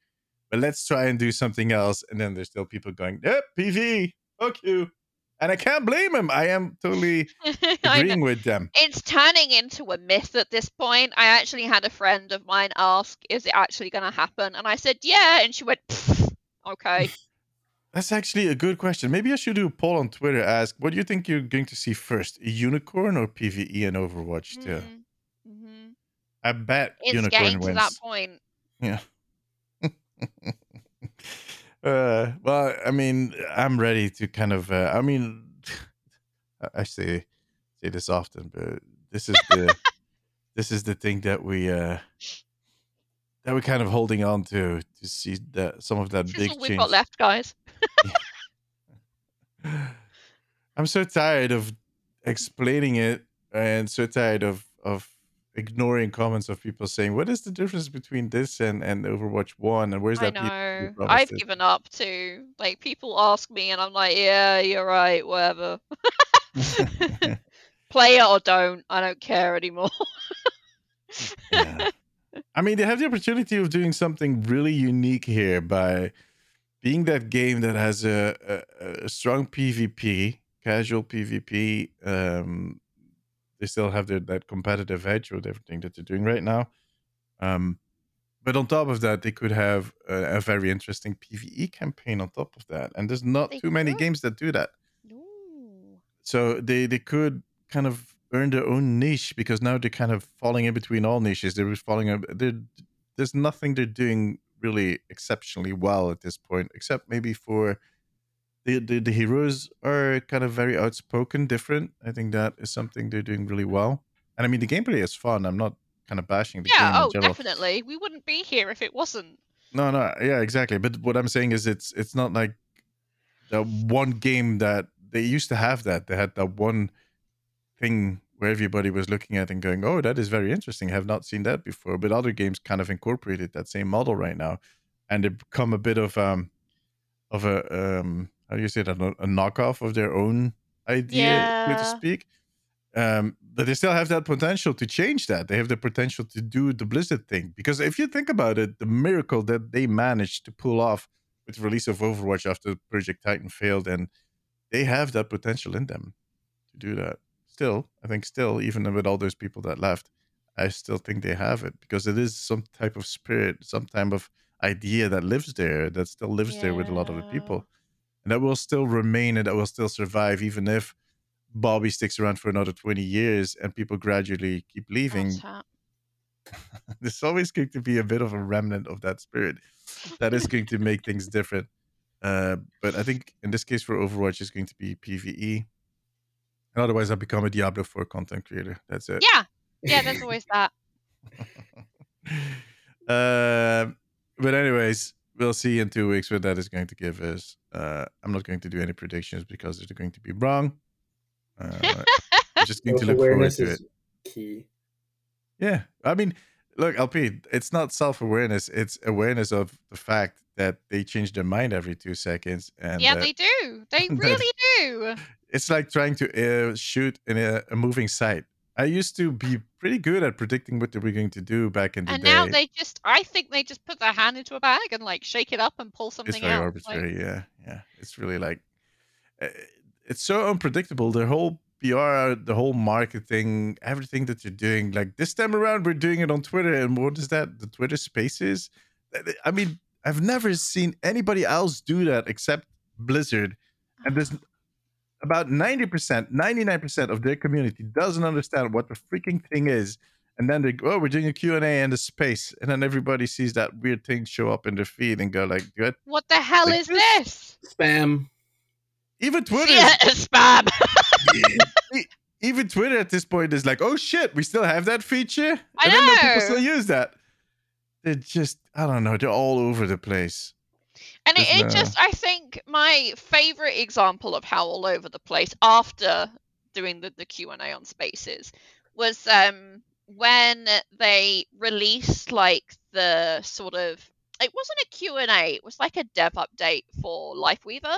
but let's try and do something else. And then there's still people going, yep, PVE, fuck you. And I can't blame them. I am totally agreeing with them. It's turning into a myth at this point. I actually had a friend of mine ask, "Is it actually going to happen?" And I said, "Yeah," and she went, "Okay." That's actually a good question. Maybe I should do a poll on Twitter. Ask, what do you think you're going to see first, a unicorn or PVE in Overwatch 2? Mhm, mhm. I bet It's unicorn getting to wins. that point. Yeah. uh, well, I mean, I'm ready to kind of. Uh, I mean, I- say say this often, but this is the this is the thing that we uh that we're kind of holding on to to see that some of that This big is all we've got left, guys. I'm so tired of explaining it and so tired of of ignoring comments of people saying, "What is the difference between this and and Overwatch One? And where's I that?" who know. I've it?" given up too. Like people ask me, and I'm like, "Yeah, you're right. Whatever. Play it or don't. I don't care anymore." yeah. I mean, they have the opportunity of doing something really unique here by being that game that has a, a, a strong PvP, casual PvP. Um, they still have their, that competitive edge with everything that they're doing right now. Um, but on top of that, they could have a, a very interesting PvE campaign on top of that. And there's not They too many games that do that Ooh. so they they could kind of earn their own niche because now they're kind of falling in between all niches. They're falling. up- They're, there's nothing they're doing really exceptionally well at this point, except maybe for the, the the heroes are kind of very outspoken, different. I think that is something they're doing really well. And I mean, the gameplay is fun. I'm not kind of bashing the Yeah. game Oh, in definitely. We wouldn't be here if it wasn't. No, no, yeah, exactly. But what I'm saying is, it's it's not like the one game that they used to have that they had that one thing where everybody was looking at and going, "Oh, that is very interesting. I have not seen that before." But other games kind of incorporated that same model right now, and they become a bit of um of a um how do you say that a, knockoff of their own idea, so to speak. Um, but they still have that potential to change that. They have the potential to do the Blizzard thing because if you think about it, the miracle that they managed to pull off with the release of Overwatch after Project Titan failed, and they have that potential in them to do that. Still, I think still, even with all those people that left, I still think they have it because it is some type of spirit, some type of idea that lives there, that still lives there with a lot of the people. And that will still remain and that will still survive, even if Bobby sticks around for another 20 years and people gradually keep leaving. There's always going to be a bit of a remnant of that spirit that is going to make things different. Uh, but I think in this case for Overwatch, it's going to be PVE. And otherwise, I become a Diablo 4 content creator. That's it. Yeah. Yeah. that's always that. Um, but anyways, we'll see in two weeks what that is going to give us. Uh, I'm not going to do any predictions because they're going to be wrong. Uh, I'm just going to look forward Self-awareness to it. is key. Yeah, I mean, look, LP, it's not self-awareness; it's awareness of the fact that they change their mind every two seconds, and yeah, that they do. They really do. it's like trying to uh, shoot in a, a moving sight. I used to be pretty good at predicting what they were going to do back in the And day. now they just, I think they just put their hand into a bag and like shake it up and pull something it's very out. Like, arbitrary. yeah, yeah. It's really like uh, it's so unpredictable. Their whole PR, the whole marketing, everything that you're doing. Like this time around, we're doing it on Twitter, and what is that? The Twitter Spaces. Eh, eh, I mean, I've never seen anybody else do that except Blizzard, and there's ah. About 90%, 99% of their community doesn't understand what the freaking thing is. And then they go, oh, we're doing a Q&A in the space. And then everybody sees that weird thing show up in their feed and go like, good. What the hell Like is this? this? Spam. Even Twitter, Yeah, spam. even Twitter at this point is like, oh shit, we still have that feature? I and then more people know. still use that. They're just, I don't know, they're all over the place. And it, it no- just, I think, my favorite example of how all over the place after doing the, the Q and A on Spaces was um when they released like the sort of it wasn't a Q and A, it was like a dev update for Lifeweaver,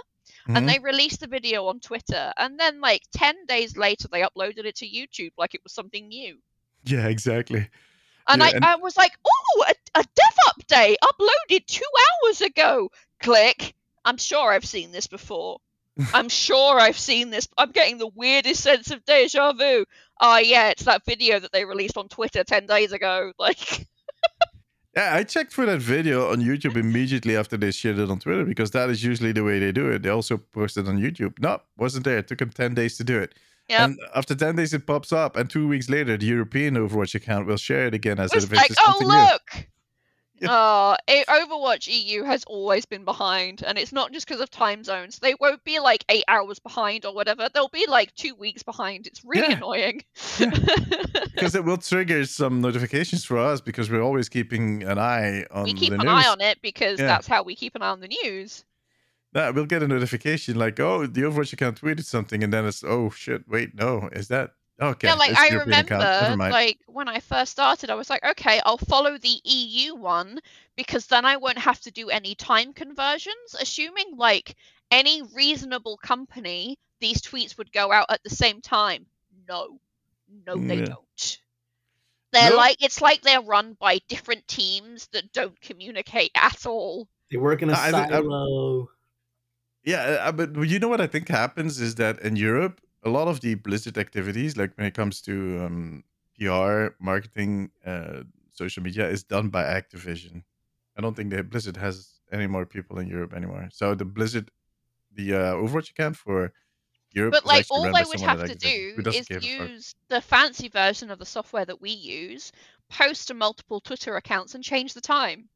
Mhm. and they released the video on Twitter, and then like ten days later they uploaded it to YouTube like it was something new. Yeah, exactly. And Yeah, I, and- I was like, oh, a, a dev update uploaded two hours ago. Click. I'm sure I've seen this before. I'm sure I've seen this. I'm getting the weirdest sense of deja vu. Oh, yeah, it's that video that they released on Twitter 10 days ago. Like, Yeah, I checked for that video on YouTube immediately after they shared it on Twitter because that is usually the way they do it. They also posted on YouTube. No, wasn't there. It took them 10 days to do it. Yep. And after 10 days, it pops up. And two weeks later, the European Overwatch account will share it again as it was like, oh, something new. Oh, Overwatch EU has always been behind, and it's not just because of time zones. They won't be like eight hours behind or whatever. They'll be like two weeks behind. It's really Yeah. annoying. Because it will trigger some notifications for us because we're always keeping an eye on we keep the an news. eye on it because Yeah. that's how we keep an eye on the news. Yeah, we'll get a notification like, oh, the Overwatch account tweeted something. And then it's, oh, shit, wait, no, is that? Okay. yeah, like it's I European remember, like when I first started, I was like, okay, I'll follow the EU one because then I won't have to do any time conversions. Assuming like any reasonable company, these tweets would go out at the same time. No, no, they Yeah. don't. They're No. like it's like they're run by different teams that don't communicate at all. They work in a I think- I- silo. Yeah, uh, but you know what I think happens is that in Europe, a lot of the Blizzard activities, like when it comes to um, PR, marketing, uh, social media, is done by Activision. I don't think that Blizzard has any more people in Europe anymore. So the Blizzard, the uh, Overwatch account for Europe, But like all they would have to do is give a fuck. use the fancy version of the software that we use, post to multiple Twitter accounts, and change the time.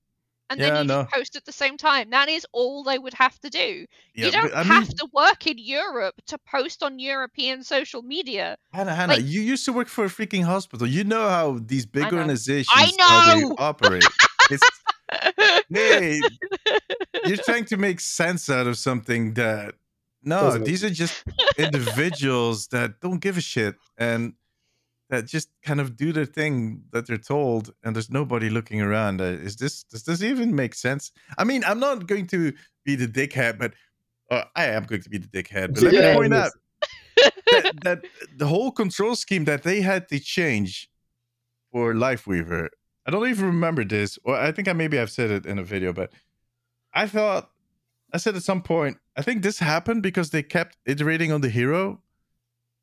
And then you no. just post at the same time. That is all they would have to do. Yeah, you don't but I have mean, to work in Europe to post on European social media. Hana, Hana, like- you used to work for a freaking hospital. You know how these big I know. organizations how they know! operate. It's hey, you're trying to make sense out of something that no, Doesn't make these are just individuals that don't give a shit and that just kind of do the thing that they're told, and there's nobody looking around. Uh, is this does this even make sense? I mean, I'm not going to be the dickhead, but uh, I am going to be the dickhead. But let Yeah, me point out that, that the whole control scheme that they had to change for Lifeweaver. I don't even remember this, or I think I maybe I've said it in a video, but I thought I said at some point, I think this happened because they kept iterating on the hero.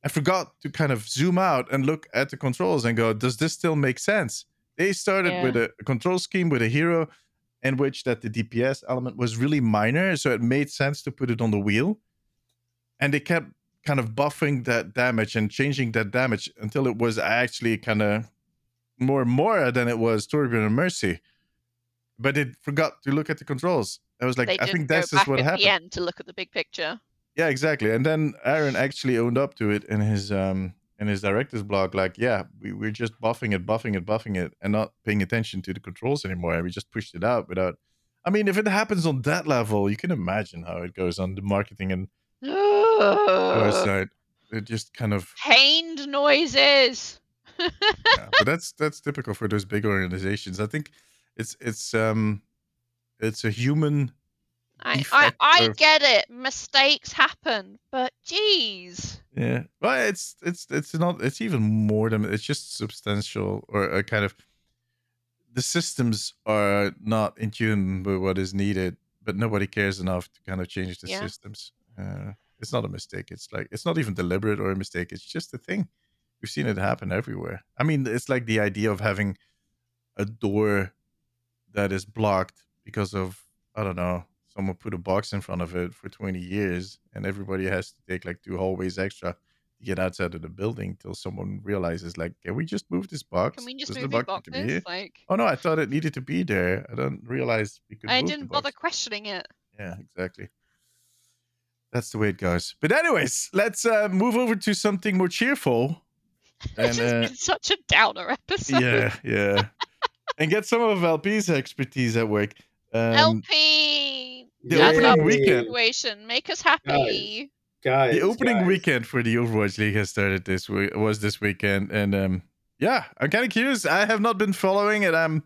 I forgot to kind of zoom out and look at the controls and go, does this still make sense? They started with a, control scheme with a hero in which that the DPS element was really minor, so it made sense to put it on the wheel. And they kept kind of buffing that damage and changing that damage until it was actually kind of more Moira than it was Torbjorn and Mercy. But they forgot to look at the controls. I was like, they I think that's just what at happened. the end to look at the big picture. Yeah, exactly. And then Aaron actually owned up to it in his um in his director's blog, like, yeah, we, we're just buffing it, buffing it, buffing it, and not paying attention to the controls anymore. And We just pushed it out without I mean, if it happens on that level, you can imagine how it goes on the marketing and side. It just kind of Pained noises. yeah, but that's that's typical for those big organizations. I think it's it's um it's a human I, I, I get it. Mistakes happen, but geez. Yeah, well, it's it's it's not. It's even more than it's just substantial or a kind of. The systems are not in tune with what is needed, but nobody cares enough to kind of change the Yeah. systems. Uh, It's not a mistake. It's like it's not even deliberate or a mistake. It's just a thing. We've seen it happen everywhere. I mean, it's like the idea of having a door that is blocked because of I don't know, someone put a box in front of it for 20 years and everybody has to take like two hallways extra to get outside of the building till someone realizes like, can we just move this box? Can we just Does the move these box need here?" boxes? Like, Oh no, I thought it needed to be there. I don't realize we could I didn't bother questioning it. Yeah, exactly. That's the way it goes. But anyways, let's uh, move over to something more cheerful. This has uh, been such a downer episode. yeah, yeah, and get some of LP's expertise at work. Um, LP, the that's opening our weekend- situation. Make us happy. guys. the opening guys. weekend for the Overwatch League has started this week. Was this weekend, and um, yeah, I'm kind of curious. I have not been following it. I'm,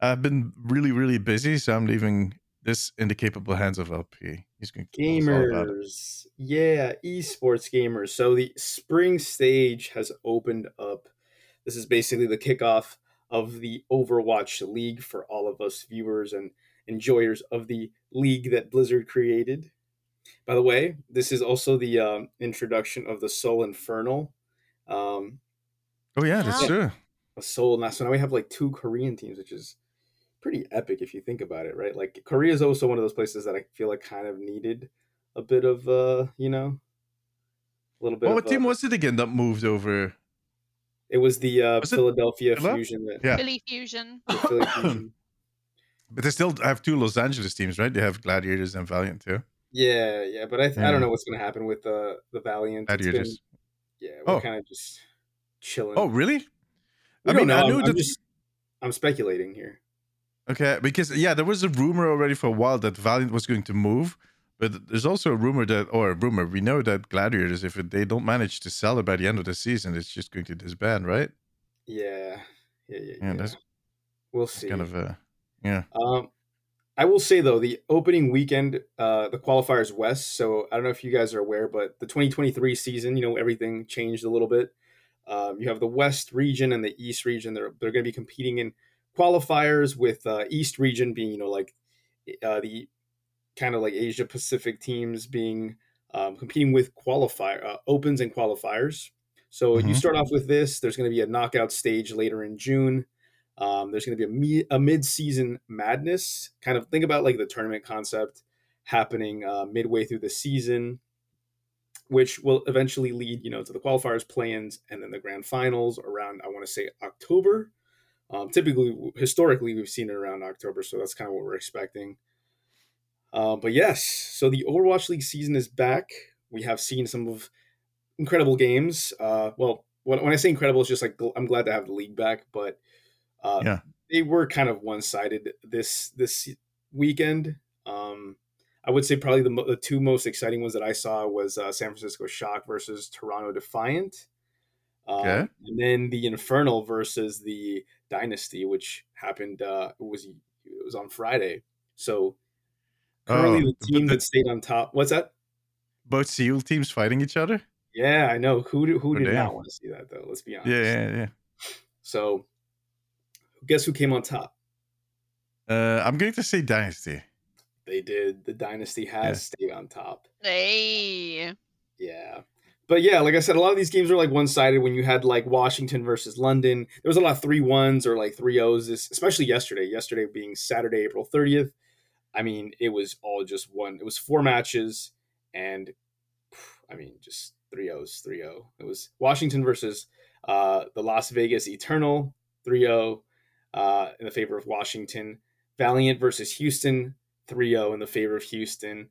I've been really, really busy, so I'm leaving this in the capable hands of LP. He's going to tell us all about it. Gamers, yeah, esports gamers. So the spring stage has opened up. This is basically the kickoff of the Overwatch League for all of us viewers and enjoyers of the league that Blizzard created. By the way, this is also the um, introduction of the Seoul Infernal. Um, Oh yeah, that's true. a Seoul. Now, so now we have like two Korean teams, which is pretty epic if you think about it, right? Like Korea is also one of those places that I feel like kind of needed a bit of, uh, you know, a little bit. Well, of, what team uh, was it again that moved over? It was the uh, Was Philadelphia Phila? Fusion. That, Yeah. Philly Fusion. the Philly Fusion. But they still have two Los Angeles teams, right? They have Gladiators and Valiant too. Yeah, yeah, but I, th- I don't know what's going to happen with uh, the Valiant. It's been- Gladiators. yeah, we're Oh. kind of just chilling. Oh, really? We I mean, I know. knew I'm, that. I'm just I'm speculating here. Okay, because yeah, there was a rumor already for a while that Valiant was going to move, but there's also a rumor that, or a rumor, we know that Gladiators, if they don't manage to sell it by the end of the season, it's just going to disband, right? Yeah, yeah, yeah. Yeah, yeah. that's we'll see. kind of a yeah. Um, I will say though, the opening weekend, uh, the qualifiers west. So I don't know if you guys are aware, but the 2023 season, you know, everything changed a little bit. Um, you have the west region and the east region. They're they're going to be competing in qualifiers with uh, east region being, you know, like uh, the kind of like Asia Pacific teams being um, competing with qualifier uh, opens and qualifiers. So you Mhm. start off with this. There's going to be a knockout stage later in June. Um, there's going to be a, me- a mid-season madness. Kind of think about like the tournament concept happening uh, midway through the season, which will eventually lead, you know, to the qualifiers, play-ins, and then the grand finals around I want to say October. Um, typically, historically, we've seen it around October, so that's kind of what we're expecting. Uh, but yes, so the Overwatch League season is back. We have seen some of incredible games. Uh, well, when, when I say incredible, it's just like I'm glad to have the league back, but uh, Yeah. they were kind of one sided this this weekend. Um, I would say probably the, mo- the two most exciting ones that I saw was uh, San Francisco Shock versus Toronto Defiant. Um, Okay. And then the Infernal versus the Dynasty, which happened uh, it was it was on Friday. So currently Oh, the team the- that stayed on top. What's that? Both SEAL teams fighting each other. Yeah, I know. Who do, who Oh, did damn. not want to see that though? Let's be honest. Yeah, yeah, yeah. So guess who came on top? Uh, I'm going to say Dynasty. They did. The Dynasty has Yeah. stayed on top. Hey. Yeah. But yeah, like I said, a lot of these games are like one sided when you had like Washington versus London. There was a lot of three ones or like three O's, this, especially yesterday. Yesterday being Saturday, April 30th. I mean, it was all just one. It was four matches and I mean, just three O's, 3 0. It was Washington versus uh, the Las Vegas Eternal, 3 0 uh, in the favor of Washington. Valiant versus Houston, 3 0 in the favor of Houston.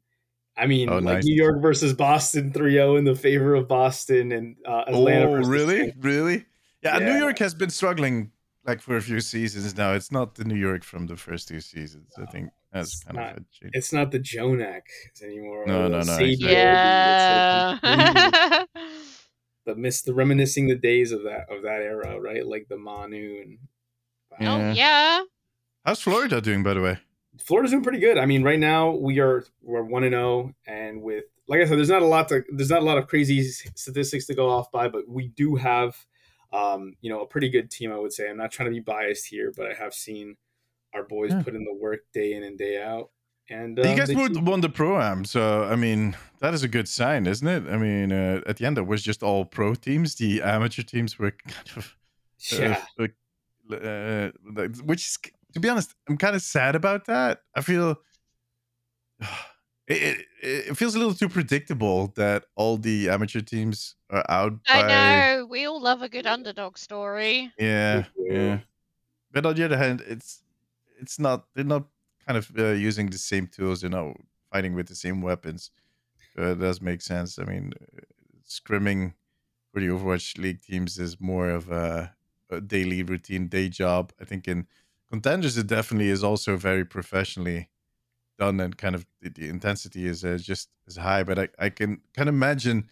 I mean, Oh, like nice. New York versus Boston, 3 0 in the favor of Boston, and uh, Atlanta oh, really? Tampa. Really? Yeah, New York has been struggling like for a few seasons now. It's not the New York from the first two seasons. I think that's It's kind not. of a change. It's not the JJoNak anymore. No, no, no, exactly. Yeah. It's like but miss the reminiscing the days of that of that era, right? Like the Mano and Yeah. oh yeah. How's Florida doing, by the way? Florida's doing pretty good. I mean, right now we are we're one and zero, and with like I said, there's not a lot to there's not a lot of crazy statistics to go off by, but we do have, um, you know, a pretty good team. I would say. I'm not trying to be biased here, but I have seen our boys Yeah. put in the work day in and day out. And you um, guys they would won the pro am, so I mean that is a good sign, isn't it? I mean, uh, at the end it was just all pro teams. The amateur teams were kind of uh, yeah. like, uh, which is, to be honest, I'm kind of sad about that. I feel it, it, it feels a little too predictable that all the amateur teams are out. I by- know. We all love a good underdog story. Yeah, yeah. But on the other hand, it's it's not they're not kind of uh, using the same tools, you know, fighting with the same weapons. So it does make sense. I mean, uh, scrimming for the Overwatch League teams is more of a, a daily routine, day job. I think in contenders, it definitely is also very professionally done, and kind of the, the intensity is uh, just as high. But I, I can kind of imagine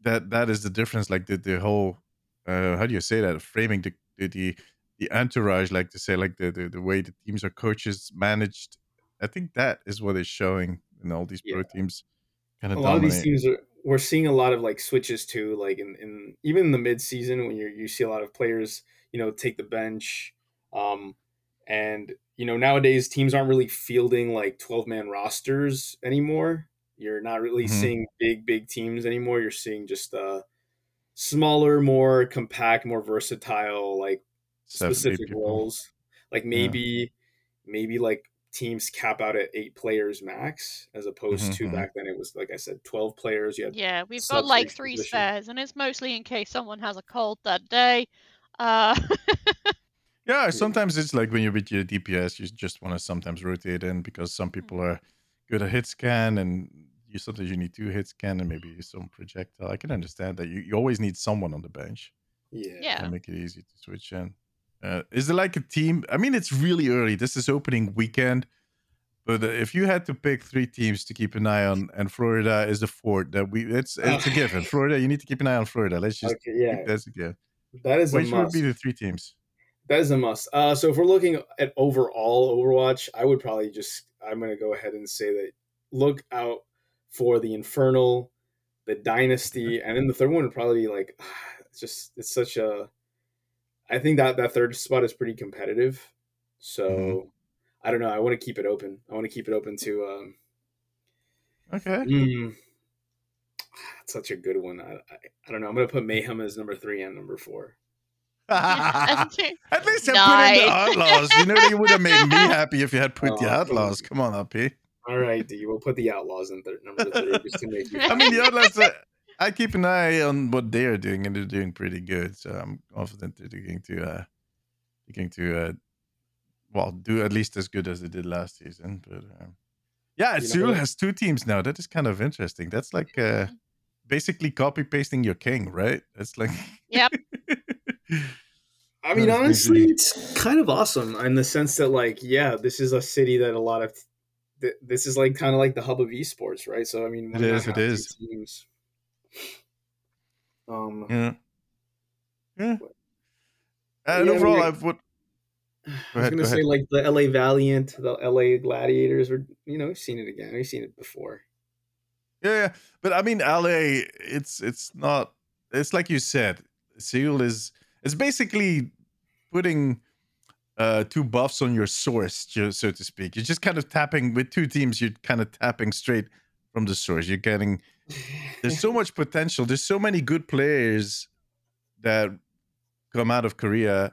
that that is the difference. Like the the whole uh, how do you say that framing the the the, the entourage, like to say, like the, the the way the teams are coaches managed. I think that is what is showing in all these pro teams. Kind a of lot of these teams are we're seeing a lot of like switches too like in, in even in the mid season when you you see a lot of players you know take the bench um and you know nowadays teams aren't really fielding like 12 man rosters anymore. You're not really Mhm. seeing big big teams anymore. You're seeing just uh smaller more compact more versatile like specific roles. Like maybe maybe like teams cap out at eight players max as opposed Mhm, to back then it was like i said 12 players you had Yeah, we've got like three position. spares, and it's mostly in case someone has a cold that day. Uh, Yeah, sometimes it's like when you're with your DPS, you just want to sometimes rotate in because some people are good at hit scan and you sometimes you need two hit scan and maybe some projectile. I can understand that you, you always need someone on the bench yeah Yeah. to make it easy to switch in. Uh, is there like a team? I mean, it's really early. This is opening weekend, but uh, if you had to pick three teams to keep an eye on, and Florida is the fourth that we it's it's a given. Florida, you need to keep an eye on Florida. Let's just okay yeah that's a given. that is a Which would be the three teams? that is a must uh so if we're looking at overall overwatch i would probably just i'm gonna go ahead and say that look out for the infernal the dynasty and then the third one would probably be like it's just it's such a i think that that third spot is pretty competitive so Mhm. i don't know i want to keep it open i want to keep it open to um Okay. Mm. Such a good one. I, I, I don't know. I'm gonna put Mayhem as number three and number four. At least I put in the Outlaws. You know, you would have made me happy if you had put the Oh, Outlaws. Come on, up? All right, D. We'll put the Outlaws in third, number three just to make you. I mean, the Outlaws. Uh, I keep an eye on what they are doing, and they're doing pretty good. So I'm confident they're going to, uh, they're going to, uh, well, do at least as good as they did last season. But um, yeah, You know Seoul has two teams now. That is kind of interesting. That's like uh, basically copy pasting your king, right? It's like. Yep. I mean, honestly, it's kind of awesome in the sense that, like, yeah, this is a city that a lot of th- this is like kind of like the hub of esports, right? So, I mean, why It not is, it have two is. Teams? Um, Yeah. Yeah. And Yeah, I mean, overall, I- I've I was gonna say ahead. like the LA Valiant, the LA Gladiators, or you know, we've seen it again. We've seen it before. Yeah, yeah. But I mean, LA, it's it's not. It's like you said, Seoul is it's basically putting uh two buffs on your source, so to speak. You're just kind of tapping with two teams. You're kind of tapping straight from the source. You're getting there's so much potential. There's so many good players that come out of Korea,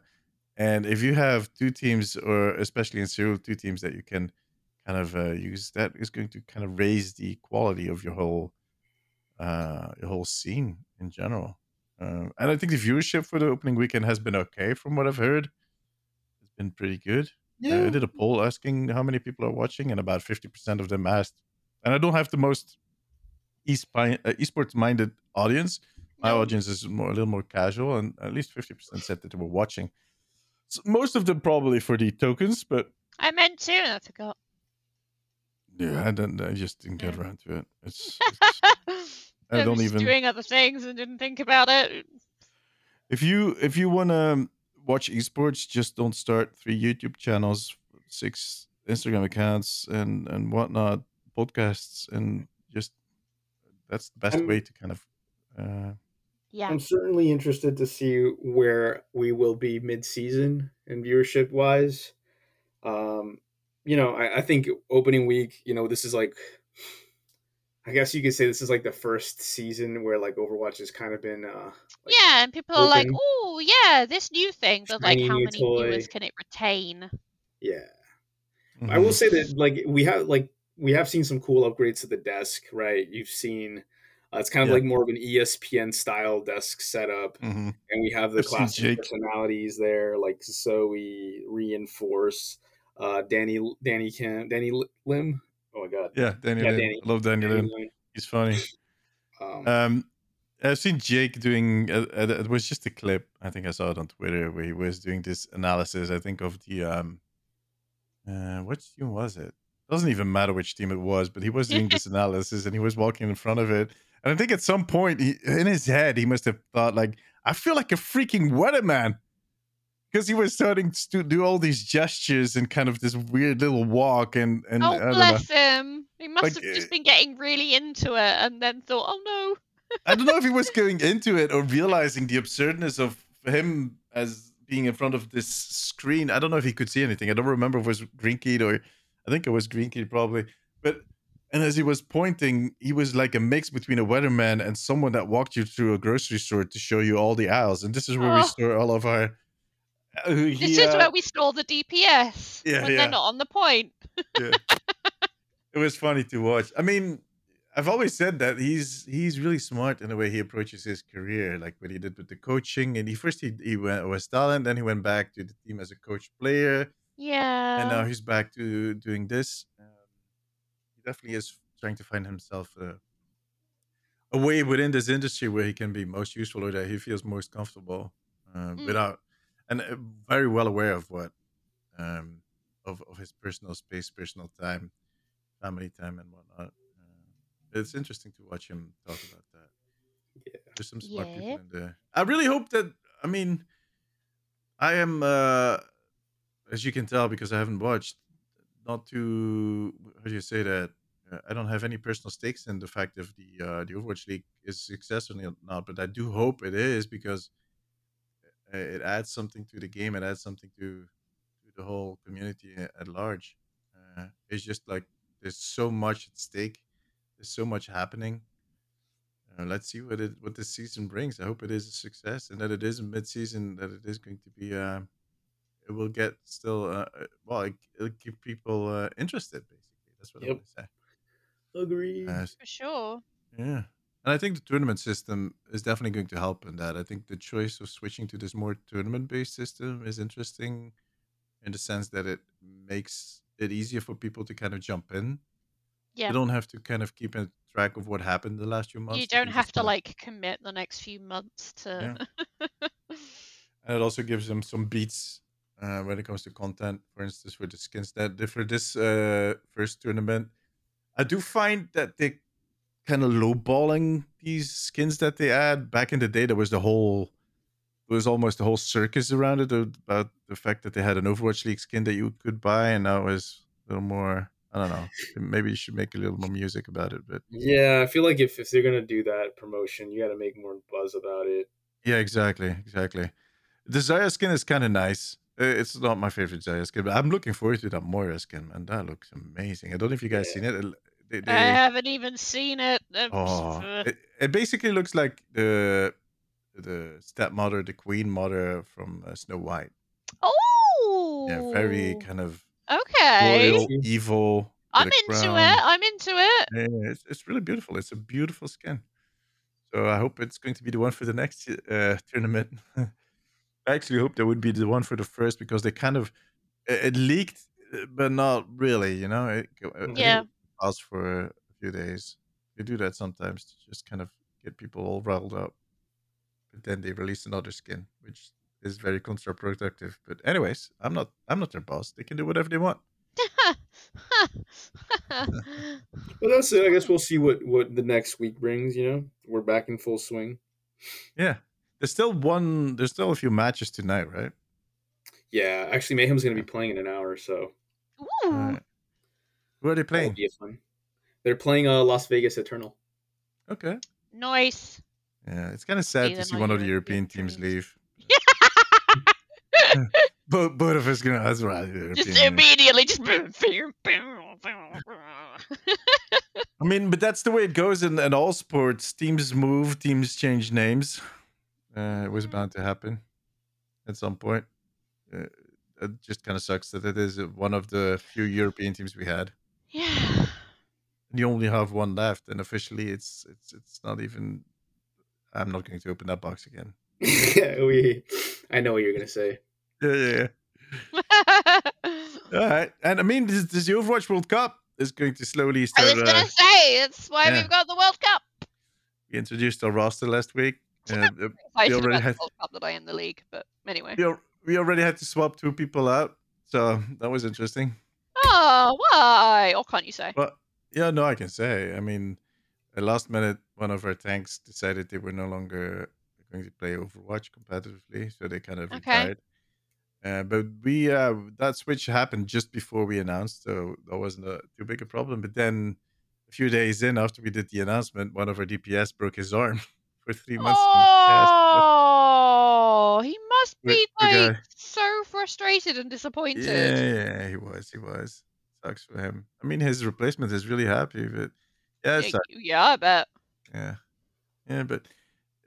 and if you have two teams, or especially in Seoul, two teams that you can kind of uh, use, that is going to kind of raise the quality of your whole uh, your whole scene in general. Uh, and I think the viewership for the opening weekend has been okay, from what I've heard. It's been pretty good. Uh, I did a poll asking how many people are watching, and about fifty percent of them asked. And I don't have the most Uh, esports minded audience. My No. audience is more a little more casual, and at least fifty percent said that they were watching. So most of them probably for the tokens, but I meant to, and I forgot. yeah, I don't. I just didn't get Yeah. around to it. It's, it's I don't was even- doing other things and didn't think about it. if you if you want to watch esports, just don't start three YouTube channels, six Instagram accounts, and and whatnot, podcasts, and that's the best I'm- way to kind of. Uh, Yeah. I'm certainly interested to see where we will be mid-season and viewership wise. Um, you know, I, I think opening week, you know, this is like, I guess you could say this is like the first season where like Overwatch has kind of been, uh, like, yeah, and people are like, "Oh, yeah, this new thing," but like, how many toy. viewers can it retain? yeah. I will Mhm. say that like we have like we have seen some cool upgrades to the desk, right? You've seen uh, it's kind of Yeah. like more of an ESPN style desk setup, Mhm. and we have the I've classic personalities there, like Zoe, Reinforce, uh, Danny, Danny Kim, Danny Lim. Oh my god, Yeah, Daniel. Yeah, Lin. Danny. Love Daniel. Danny Lin. Lim. He's funny. Um, Um, I've seen Jake doing. Uh, uh, it was just a clip. I think I saw it on Twitter where he was doing this analysis. I think of the um, uh, which team was it? Doesn't even matter which team it was, but he was doing this analysis and he was walking in front of it. And I think at some point he, in his head he must have thought like, I feel like a freaking weatherman. Because he was starting to do all these gestures and kind of this weird little walk and and oh, I don't know. bless him. He must Like, have uh, just been getting really into it and then thought, "Oh no." I don't know if he was going into it or realizing the absurdness of him as being in front of this screen. I don't know if he could see anything. I don't remember if it was green keyed or I think it was green keyed probably. But and as he was pointing, he was like a mix between a weatherman and someone that walked you through a grocery store to show you all the aisles. And this is where we Oh. store all of our. Uh, This is uh, where we store the DPS Yeah, when yeah. they're not on the point. yeah. it was funny to watch. I mean, I've always said that he's he's really smart in the way he approaches his career, like what he did with the coaching. And he first he, he went was talent, then he went back to the team as a coach player, Yeah. and now he's back to doing this. Um, he definitely is trying to find himself a, a way within this industry where he can be most useful or that he feels most comfortable uh, Mm. without, and uh, very well aware of what um, of of his personal space, personal time, family time, and whatnot. Uh, it's interesting to watch him talk about that. Yeah. There's some smart Yeah. people in there. I really hope that. I mean, I am, uh, as you can tell, because I haven't watched. Not too. How do you say that? Uh, I don't have any personal stakes in the fact if the uh, the Overwatch League is successful or not, but I do hope it is because uh, it adds something to the game. It adds something to to the whole community at large. Uh, it's just like there's so much at stake. There's so much happening. Uh, let's see what it what this season brings. I hope it is a success and that it is a mid season. That it is going to be. Uh, it will get still. Uh, uh, well, it, it'll keep people uh, interested. Basically, that's what I Yep. want to say. Agreed. Uh, For sure. yeah. And I think the tournament system is definitely going to help in that. I think the choice of switching to this more tournament based system is interesting in the sense that it makes it easier for people to kind of jump in. Yeah. You don't have to kind of keep a track of what happened the last few months. You You don't have to like commit the next few months to. and it also gives them some beats uh, when it comes to content. For instance, for the skins that for this uh, first tournament, I do find that they kind of lowballing these skins that they add. Back in the day, there was the whole, there was almost the whole circus around it about the fact that they had an Overwatch League skin that you could buy, and now it's a little more. I don't know. Maybe you should make a little more music about it, but Yeah, I feel like if, if they're gonna do that promotion, you got to make more buzz about it. Yeah, exactly, exactly. The Zarya skin is kind of nice. Uh, It's not my favorite Zarya skin, but I'm looking forward to that Moira skin, man. That looks amazing. I don't know if you guys Yeah. seen it. It- They, I haven't even seen it. Oh, uh, it, it basically looks like the the stepmother, the queen mother from uh, Snow White. Oh. Yeah, very kind of Okay. royal, evil. I'm into crown. it. I'm into it. Yeah, it's, it's really beautiful. It's a beautiful skin. So I hope it's going to be the one for the next uh, tournament. I actually hope that would be the one for the first because they kind of it, it leaked, uh, but not really. You know, it, go- uh, I think Yeah. it paused for a few days. They do that sometimes to just kind of get people all riled up, but then they release another skin, which is very counterproductive. But anyways, I'm not I'm not their boss. They can do whatever they want. well, that's it. I guess we'll see what what the next week brings. You know, we're back in full swing. Yeah. There's still one. There's still a few matches tonight, right? Yeah, actually, Mayhem's gonna be playing in an hour, or so Ooh. Uh, who are they playing? be fun. They're playing uh, Las Vegas Eternal. Okay. Nice. Yeah, it's kind of sad See to see on one of the European European teams trains. leave. both both of us gonna. That's right. Just European. immediately, just. I mean, but that's the way it goes in, in all sports. Teams move, teams change names. Uh, it was bound to happen at some point. Uh, it just kind of sucks that it is one of the few European teams we had. yeah. You only have one left, and officially, it's it's it's not even. I'm not going to open that box again. we, I know what you're gonna say. Yeah, yeah, yeah. All right, and I mean, this, this the Overwatch World Cup is going to slowly start. I start. was Uh, gonna say that's why yeah. we've got the World Cup. we introduced our roster last week. Uh, I already had- World Cup that I in the league, but anyway. we, al- we already had to swap two people out, so that was interesting. Oh, why? Or can't you say? But yeah, no, I can say. I mean, at last minute, one of our tanks decided they were no longer going to play Overwatch competitively, so they kind of Okay. retired. Uh, but we uh, that switch happened just before we announced, so that wasn't a, too big a problem. But then, a few days in after we did the announcement, one of our DPS broke his arm for three months. Oh, he must be like so frustrated and disappointed. Yeah, yeah, he was. He was. Sucks for him. I mean, his replacement is really happy, but yeah, it Yeah, yeah, I bet. Yeah, yeah, but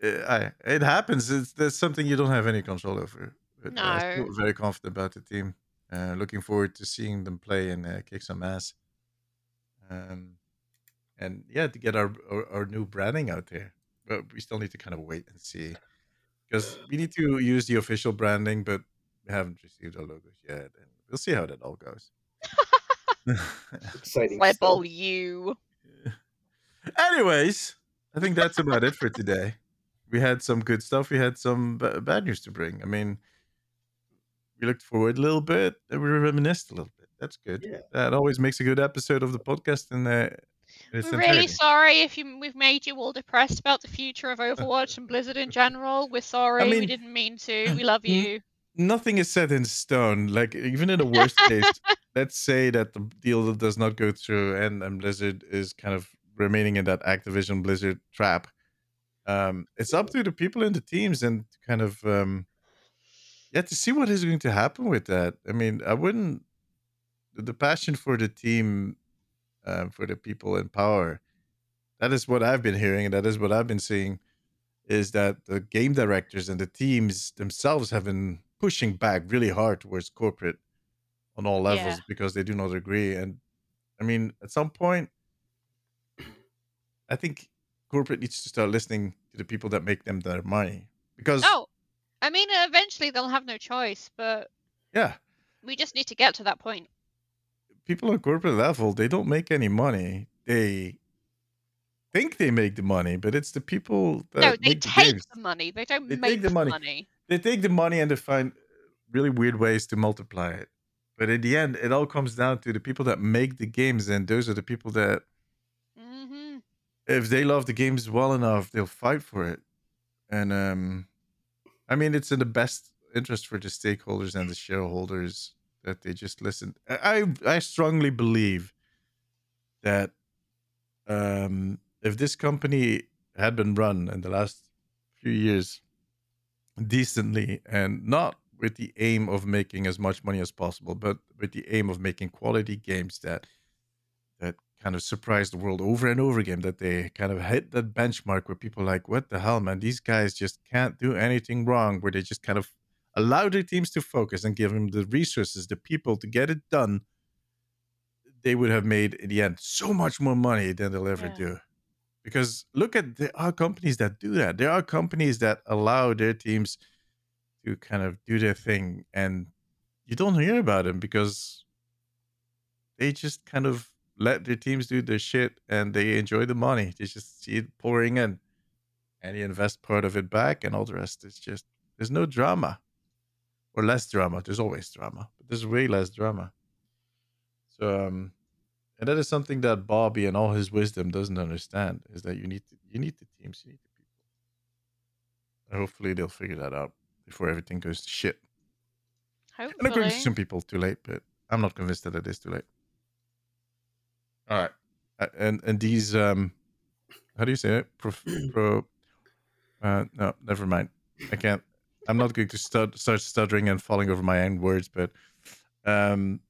uh, I it happens. It's that's something you don't have any control over. But uh, I feel No. very confident about the team. Uh, looking forward to seeing them play and uh, kick some ass. Um, and yeah, to get our, our our new branding out there, but we still need to kind of wait and see because we need to use the official branding, but we haven't received our logos yet, and we'll see how that all goes. Exciting. stuff. Rebel you. Anyways, I think that's about it for today. We had some good stuff. We had some b- bad news to bring. I mean, we looked forward a little bit and we reminisced a little bit. That's good. Yeah. That always makes a good episode of the podcast. And uh, it's We're really sorry if you, we've made you all depressed about the future of Overwatch and Blizzard in general. We're sorry. we mean, didn't mean to. We love you. nothing is set in stone. Like even in the worst case, let's say that the deal does not go through and, and Blizzard is kind of remaining in that Activision Blizzard trap. Um, it's up to the people in the teams and kind of um, yeah to see what is going to happen with that. I mean, I wouldn't the passion for the team, um, for the people in power. That is what I've been hearing, and that is what I've been seeing. Is that the game directors and the teams themselves have been pushing back really hard towards corporate on all levels Yeah. because they do not agree. And I mean, at some point, I think corporate needs to start listening to the people that make them their money because Oh, I mean, eventually they'll have no choice, but yeah, we just need to get to that point. People on corporate level they don't make any money. They think they make the money, but it's the people that no, they make the take games. the money. They don't They make take the the money. money. they take the money and they find really weird ways to multiply it. But in the end, it all comes down to the people that make the games, and those are the people that, hmm if they love the games well enough, they'll fight for it. And um, I mean, it's in the best interest for the stakeholders and the shareholders that they just listen. I I strongly believe that um, if this company had been run in the last few years decently and not with the aim of making as much money as possible, but with the aim of making quality games that that kind of surprise the world over and over again, that they kind of hit that benchmark where people like, what the hell, man? These guys just can't do anything wrong, where they just kind of allow their teams to focus and give them the resources, the people to get it done. They would have made in the end so much more money than they'll ever Yeah. do. Because look at there are companies that do that. There are companies that allow their teams to kind of do their thing, and you don't hear about them because they just kind of let their teams do their shit and they enjoy the money. They just see it pouring in, and you invest part of it back, and all the rest is just there's no drama or less drama. There's always drama, but there's way less drama. So, um, and that is something that Bobby and all his wisdom doesn't understand is that you need to, you need the teams, you need the people. And hopefully, they'll figure that out before everything goes to shit. Hopefully. And according Hopefully. to some people, too late, but I'm not convinced that it is too late. All right, Uh, and and these um, how do you say it? Pro, pro uh, no, never mind. I can't. I'm not going to start start stuttering and falling over my own words, but um,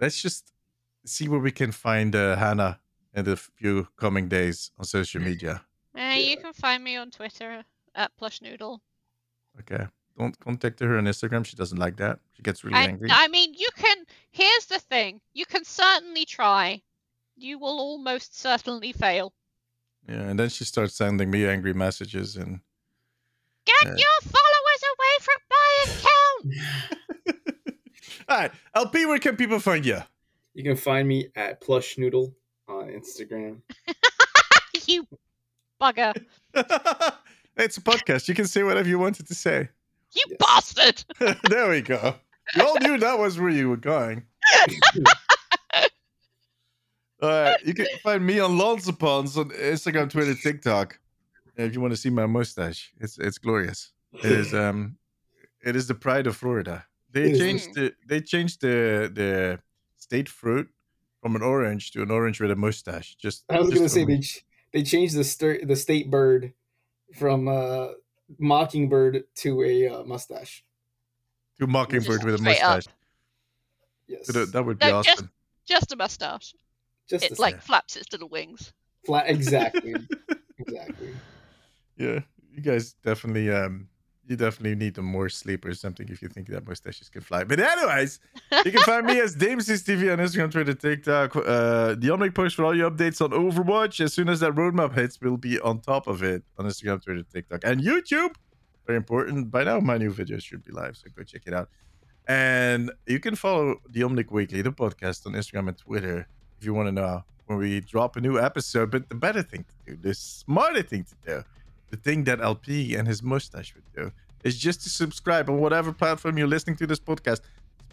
let's just see where we can find uh, Hana in the few coming days on social media. Uh, You can find me on Twitter at Plush Noodle. Okay. Don't contact her on Instagram. She doesn't like that. She gets really I, angry. I mean, you can. Here's the thing: you can certainly try. You will almost certainly fail. Yeah, and then she starts sending me angry messages and Get Yeah. your followers away from my account. All right, LP, where can people find you? You can find me at Plush Noodle on Instagram. you bugger! it's a podcast. You can say whatever you wanted to say. You Yes. bastard! there we go. You all knew that was where you were going. All right, you can find me on Lonsapons on Instagram, Twitter, TikTok. If you want to see my mustache, it's it's glorious. It is um, it is the pride of Florida. They changed the they changed the the state fruit from an orange to an orange with a mustache. Just I was just gonna say they they changed the stir- the state bird from uh, mockingbird to a uh, mustache. to mockingbird with a straight up. mustache. Yes, That, that would be No, awesome. Just a mustache. just It like Yeah. flaps its little wings. flat. Exactly, exactly. Yeah, you guys definitely um you definitely need more sleep or something if you think that mustaches can fly. But anyways, you can find me as Deemzies TV on Instagram, Twitter, TikTok. Uh the Omnic post for all your updates on Overwatch. As soon as that roadmap hits, we'll be on top of it on Instagram, Twitter, TikTok, and YouTube. Very important. By now, my new videos should be live, so go check it out. And you can follow the Omnic Weekly, the podcast, on Instagram and Twitter if you want to know when we drop a new episode. But the better thing to do, the smarter thing to do, the thing that LP and his mustache would do, is just to subscribe on whatever platform you're listening to this podcast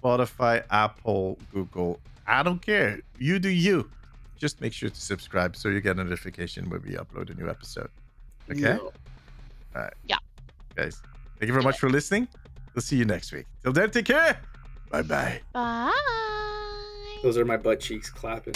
Spotify, Apple, Google. I don't care. You do you. Just make sure to subscribe so you get a notification when we upload a new episode. Okay? All right. Yeah. Guys, thank you very much for listening. We'll see you next week. Till then, take care. Bye bye. Bye. Those are my butt cheeks clapping.